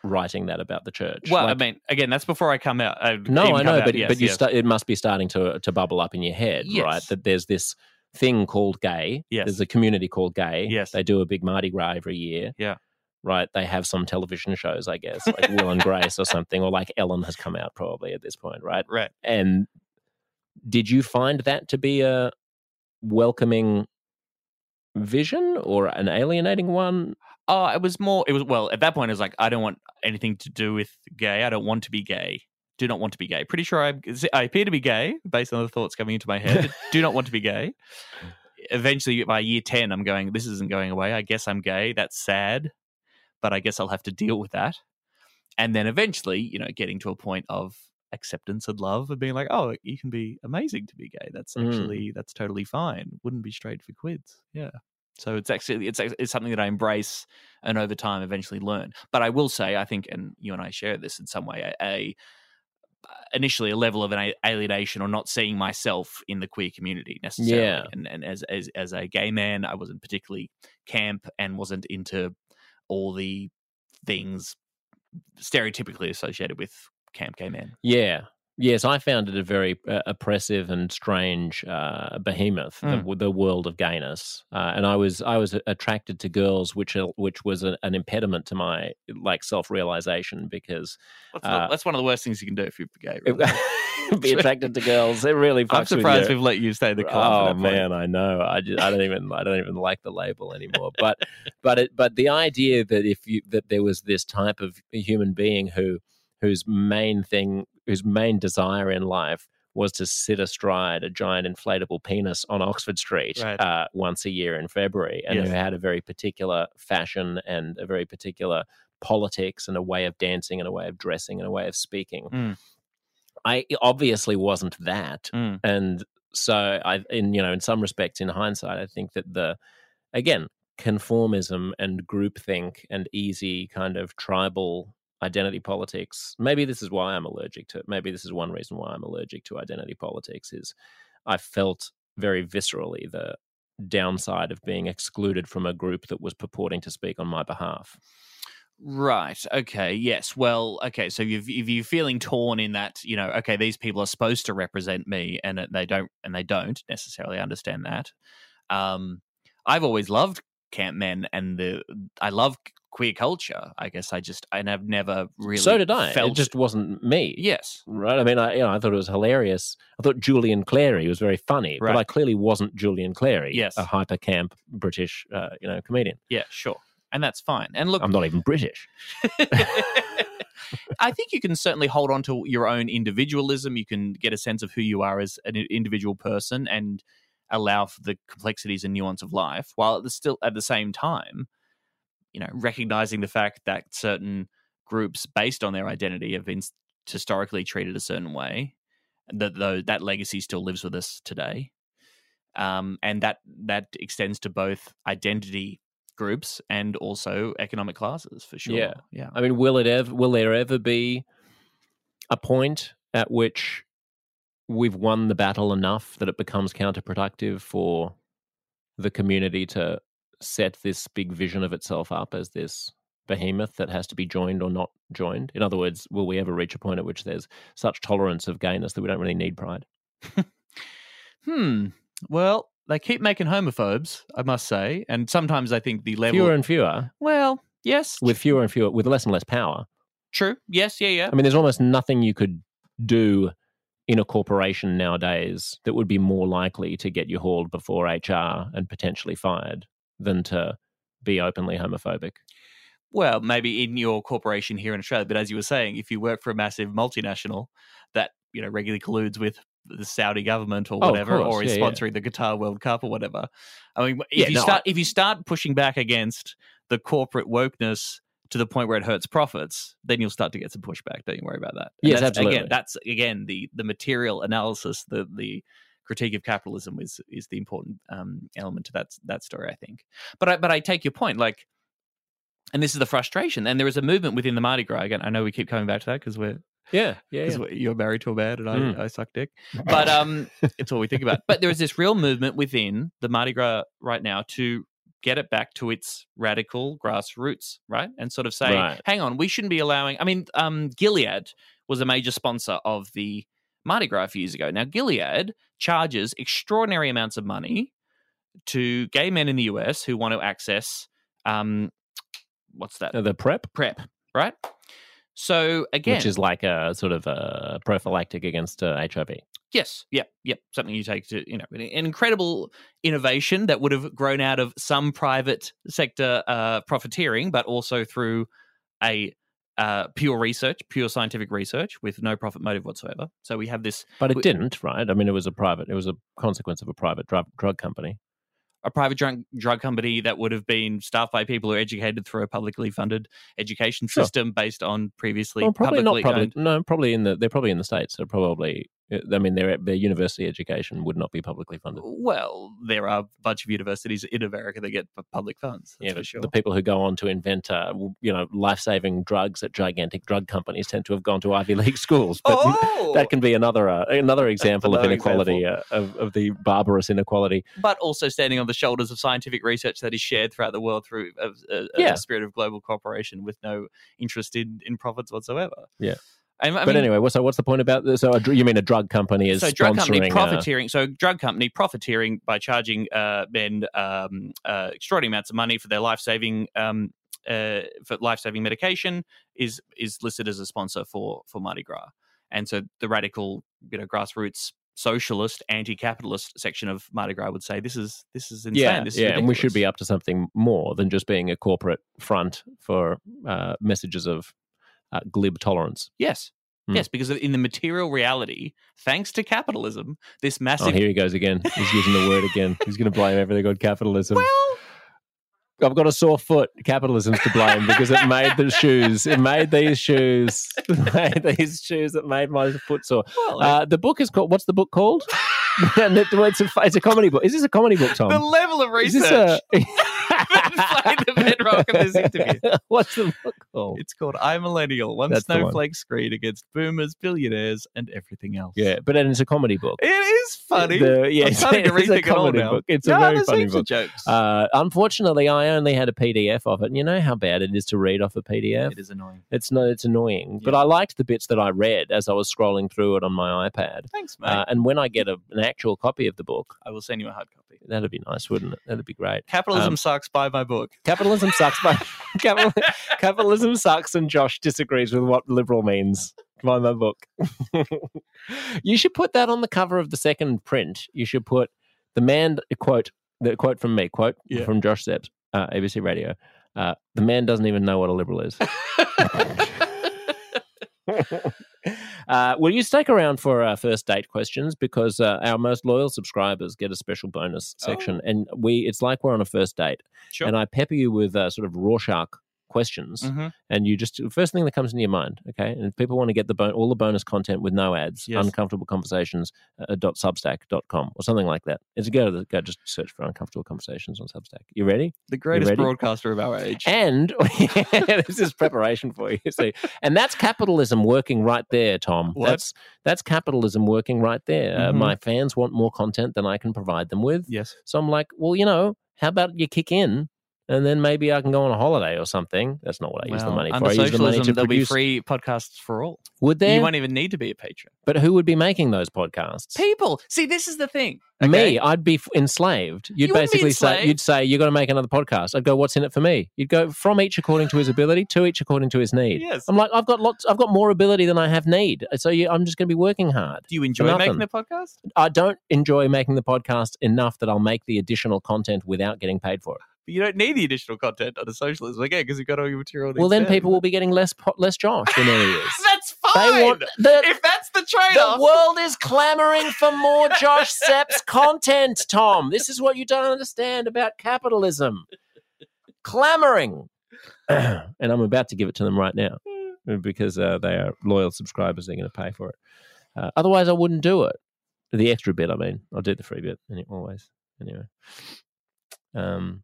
writing that about the church? Well, Like- I mean, again, that's before I come out. I No, I know, out, but yes, but you yes. sta- it must be starting to to bubble up in your head, right? That there's this thing called gay. Yes. There's a community called gay. Yes. They do a big Mardi Gras every year. Yeah. Right. They have some television shows, I guess, like Will and Grace or something, or like Ellen has come out probably at this point, right? right. And did you find that to be a welcoming vision or an alienating one? Oh, it was more. It was well at that point. It was like I don't want anything to do with gay. I don't want to be gay. Do not want to be gay. Pretty sure I, I appear to be gay based on the thoughts coming into my head. do not want to be gay. Eventually, by year ten, I'm going. This isn't going away. I guess I'm gay. That's sad, but I guess I'll have to deal with that. And then eventually, you know, getting to a point of acceptance and love and being like, oh, you can be amazing to be gay. That's Mm. actually that's totally fine. Wouldn't be straight for quids. Yeah. So it's actually it's it's something that I embrace and over time eventually learn. But I will say, I think, and you and I share this in some way, a, a initially a level of an alienation or not seeing myself in the queer community necessarily. Yeah. And and as as as a gay man, I wasn't particularly camp and wasn't into all the things stereotypically associated with camp gay men. Yeah. Yes, I found it a very uh, oppressive and strange uh, behemoth, Mm. the, the world of gayness, uh, and I was I was attracted to girls, which are- which was a, an impediment to my like self realization because That's, Uh, the- that's one of the worst things you can do if you're gay. Really. be attracted to girls. It really. I'm surprised we've let you stay the club. Oh man, I know. I just, I don't even I don't even like the label anymore. But but it, but the idea that if you that there was this type of human being who whose main thing whose main desire in life was to sit astride a giant inflatable penis on Oxford Street Right. uh, once a year in February, and Yes. who had a very particular fashion and a very particular politics and a way of dancing and a way of dressing and a way of speaking. Mm. I obviously wasn't that, Mm. and so I, in you know, in some respects, in hindsight, I think that the again conformism and groupthink and easy kind of tribal identity politics. Maybe this is why I'm allergic to it. Maybe this is one reason why I'm allergic to identity politics. Is I felt very viscerally the downside of being excluded from a group that was purporting to speak on my behalf. Right. Okay. Yes. Well. Okay. So if you're feeling torn in that, you know, okay, these people are supposed to represent me, and they don't, and they don't necessarily understand that. Um, I've always loved camp men, and the I love queer culture. I guess I just, and I've never really. so did I. Felt It just wasn't me. Yes. Right. I mean, I you know I thought it was hilarious. I thought Julian Clary was very funny, Right. but I clearly wasn't Julian Clary. Yes. a hyper camp British, uh, you know, comedian. Yeah. Sure. And that's fine. And look, I'm not even British. I think you can certainly hold on to your own individualism. You can get a sense of who you are as an individual person and allow for the complexities and nuance of life, while at the still at the same time, you know, recognizing the fact that certain groups, based on their identity, have been historically treated a certain way. That though that legacy still lives with us today, um, and that that extends to both identity groups and also economic classes for sure. Yeah. yeah. I mean, will it ever? Will there ever be a point at which we've won the battle enough that it becomes counterproductive for the community to set this big vision of itself up as this behemoth that has to be joined or not joined? In other words, will we ever reach a point at which there's such tolerance of gayness that we don't really need pride? Hmm. Well, they keep making homophobes, I must say, and sometimes I think the level. Fewer and fewer, well, yes, with fewer and fewer, with less and less power. true. Yes, yeah, yeah. I mean, there's almost nothing you could do in a corporation nowadays that would be more likely to get you hauled before HR and potentially fired than to be openly homophobic. Well, maybe in your corporation here in Australia, but as you were saying, if you work for a massive multinational that you know regularly colludes with the Saudi government or Oh, whatever, course. or is Yeah, yeah. sponsoring the Qatar World Cup or whatever, I mean, if Yeah, you no, start if you start pushing back against the corporate wokeness to the point where it hurts profits, then you'll start to get some pushback. Don't you worry about that. And Yes, that's, absolutely. Again, that's again the the material analysis, the the critique of capitalism is is the important um, element to that that story, I think. But I but I take your point, like, and this is the frustration. And there is a movement within the Mardi Gras. Again, I know we keep coming back to that because we're Yeah, yeah, because you're married to a man and I, Mm. I suck dick. But um, it's all we think about. But there is this real movement within the Mardi Gras right now to get it back to its radical grassroots, right? And sort of say, Right. hang on, we shouldn't be allowing. I mean, um, Gilead was a major sponsor of the Mardi Gras a few years ago. Now, Gilead charges extraordinary amounts of money to gay men in the US who want to access, um, what's that? the prep, PrEP, right? So again, which is like a sort of a prophylactic against uh, HIV. Yes, yep, yep. Something you take to, you know, an incredible innovation that would have grown out of some private sector uh, profiteering, but also through a uh, pure research, pure scientific research with no profit motive whatsoever. So we have this. But it We- didn't, right? I mean, it was a private. It was a consequence of a private drug drug company. a private drug drug company that would have been staffed by people who are educated through a publicly funded education Sure. system based on previously Well, probably publicly not. Probably owned- no. Probably in the. They're probably in the states. They're probably. I mean, their their university education would not be publicly funded. Well, there are a bunch of universities in America that get public funds. That's yeah, for sure. the people who go on to invent, uh, you know, life saving drugs at gigantic drug companies tend to have gone to Ivy League schools. But oh, that can be another uh, another example of another inequality uh, of, of the barbarous inequality. but also standing on the shoulders of scientific research that is shared throughout the world through a, a, a Yeah. spirit of global cooperation with no interest in, in profits whatsoever. Yeah. I, I but anyway, what's so what's the point about this? So a you mean a drug company is so drug company sponsoring, profiteering. so drug company profiteering by charging uh, men um, uh, extraordinary amounts of money for their life saving um, uh, for life saving medication is is listed as a sponsor for for Mardi Gras, and so the radical you know grassroots socialist anti-capitalist section of Mardi Gras would say this is this is insane. yeah, this is yeah, and we should be up to something more than just being a corporate front for uh, messages of uh, glib tolerance. Yes. Hmm. Yes, because in the material reality, thanks to capitalism, this Oh, massive. here he goes again. He's using the word again. He's going to blame everything on capitalism. well, I've got a sore foot. Capitalism's to blame because it made the shoes. It made these shoes. It made these shoes that made my foot sore. well Uh, the book is called. What's the book called? and it, it's, a, it's a comedy book. Is this a comedy book, Tom? the level of Is research. this Played the bedrock of this interview. What's the book called? It's called I Millennial, one That's the one. snowflake screed against boomers, billionaires, and everything else. Yeah, but then it's a comedy book. It is funny. The- yeah, I'm it's, starting to it's a rethink it all comedy now. book. It's no, a very funny book. jokes. Uh, unfortunately, I only had a PDF of it. And you know how bad it is to read off a PDF. it is annoying. It's no, it's annoying. But I liked the bits that I read as I was scrolling through it on my iPad. Thanks, mate. Uh, and when I get a, an actual copy of the book, I will send you a hard copy. That'd be nice, wouldn't it? That'd be great. Capitalism Um, sucks. Buy my book. Capitalism sucks, but capital, capitalism sucks, and Josh disagrees with what liberal means. Buy my book. you should put that on the cover of the second print. You should put the man quote the quote from me quote Yeah. from Josh Szeps, uh, ABC Radio. Uh, the man doesn't even know what a liberal is. uh, will you stick around for our first date questions? Because uh, our most loyal subscribers get a special bonus section, and we it's like we're on a first date, Sure. and I pepper you with uh, sort of Rorschach questions, Mhm. and you just first thing that comes into your mind, okay? And if people want to get the bon- all the bonus content with no ads, Yes. uncomfortable conversations uh, dot substack.com or something like that. It's go to the, go just search for uncomfortable conversations on Substack. You ready? The greatest ready? broadcaster of our age. And this is preparation for you. See, and that's capitalism working right there, Tom. What? That's that's capitalism working right there. Uh, Mhm. my fans want more content than I can provide them with. yes. So I'm like, well, you know, how about you kick in, and then maybe I can go on a holiday or something. That's not what I use the money for. Under I use the money to there'll be free podcasts for all. Would there? You won't even need to be a patron. but who would be making those podcasts? People. See, this is the thing. Me, I'd be f- enslaved. You'd You basically say, you'd say, you're going to make another podcast. I'd go, what's in it for me? You'd go from each according to his ability to each according to his need. Yes. I'm like, I've got lots, I've got more ability than I have need. So you, I'm just going to be working hard. Do you enjoy making the podcast? I don't enjoy making the podcast enough that I'll make the additional content without getting paid for it. But you don't need the additional content under socialism again because you've got all your material. Well, then instead. people will be getting less po- less Josh than there he is. That's fine. Want the, if that's the trade-off. the world is clamoring for more Josh Szeps' content, Tom. This is what you don't understand about capitalism. Clamoring. and I'm about to give it to them right now because uh, they are loyal subscribers. They're going to pay for it. Uh, otherwise, I wouldn't do it. The extra bit, I mean. I'll do the free bit any- always. Anyway. Um,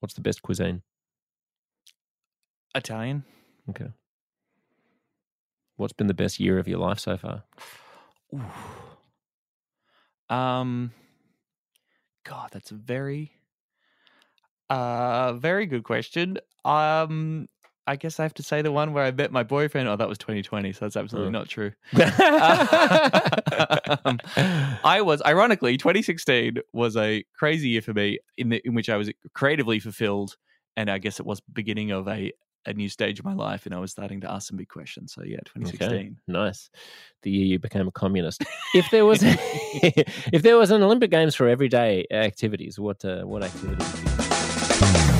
what's the best cuisine? Italian. Okay. What's been the best year of your life so far? Um, God, that's a very, uh, very good question. Um, I guess I have to say the one where I met my boyfriend. Oh, that was 2020, so that's absolutely Oh. not true. Um, I was ironically 2016 was a crazy year for me in the in which I was creatively fulfilled, and I guess it was beginning of a a new stage of my life, and I was starting to ask some big questions. So yeah, 2016. Nice. The year you became a communist. If there was, if there was an Olympic Games for everyday activities, what uh, what activities?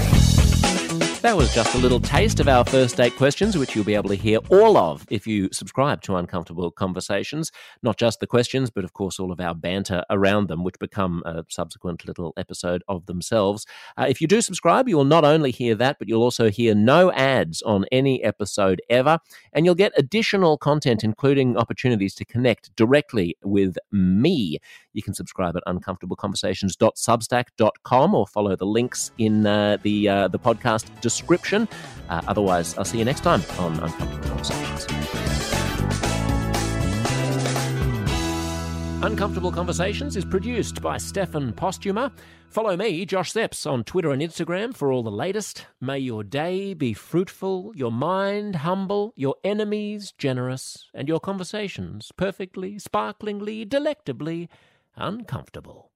That was just a little taste of our first date questions, which you'll be able to hear all of if you subscribe to Uncomfortable Conversations. Not just the questions, but of course all of our banter around them, which become a subsequent little episode of themselves. Uh, if you do subscribe, you will not only hear that, but you'll also hear no ads on any episode ever, and you'll get additional content, including opportunities to connect directly with me. You can subscribe at uncomfortableconversations.substack.com or follow the links in uh, the uh, the podcast description. Uh, otherwise, I'll see you next time on Uncomfortable Conversations. Uncomfortable Conversations is produced by Stefan Postuma. Follow me, Josh Szeps, on Twitter and Instagram for all the latest. May your day be fruitful, your mind humble, your enemies generous, and your conversations perfectly, sparklingly, delectably uncomfortable.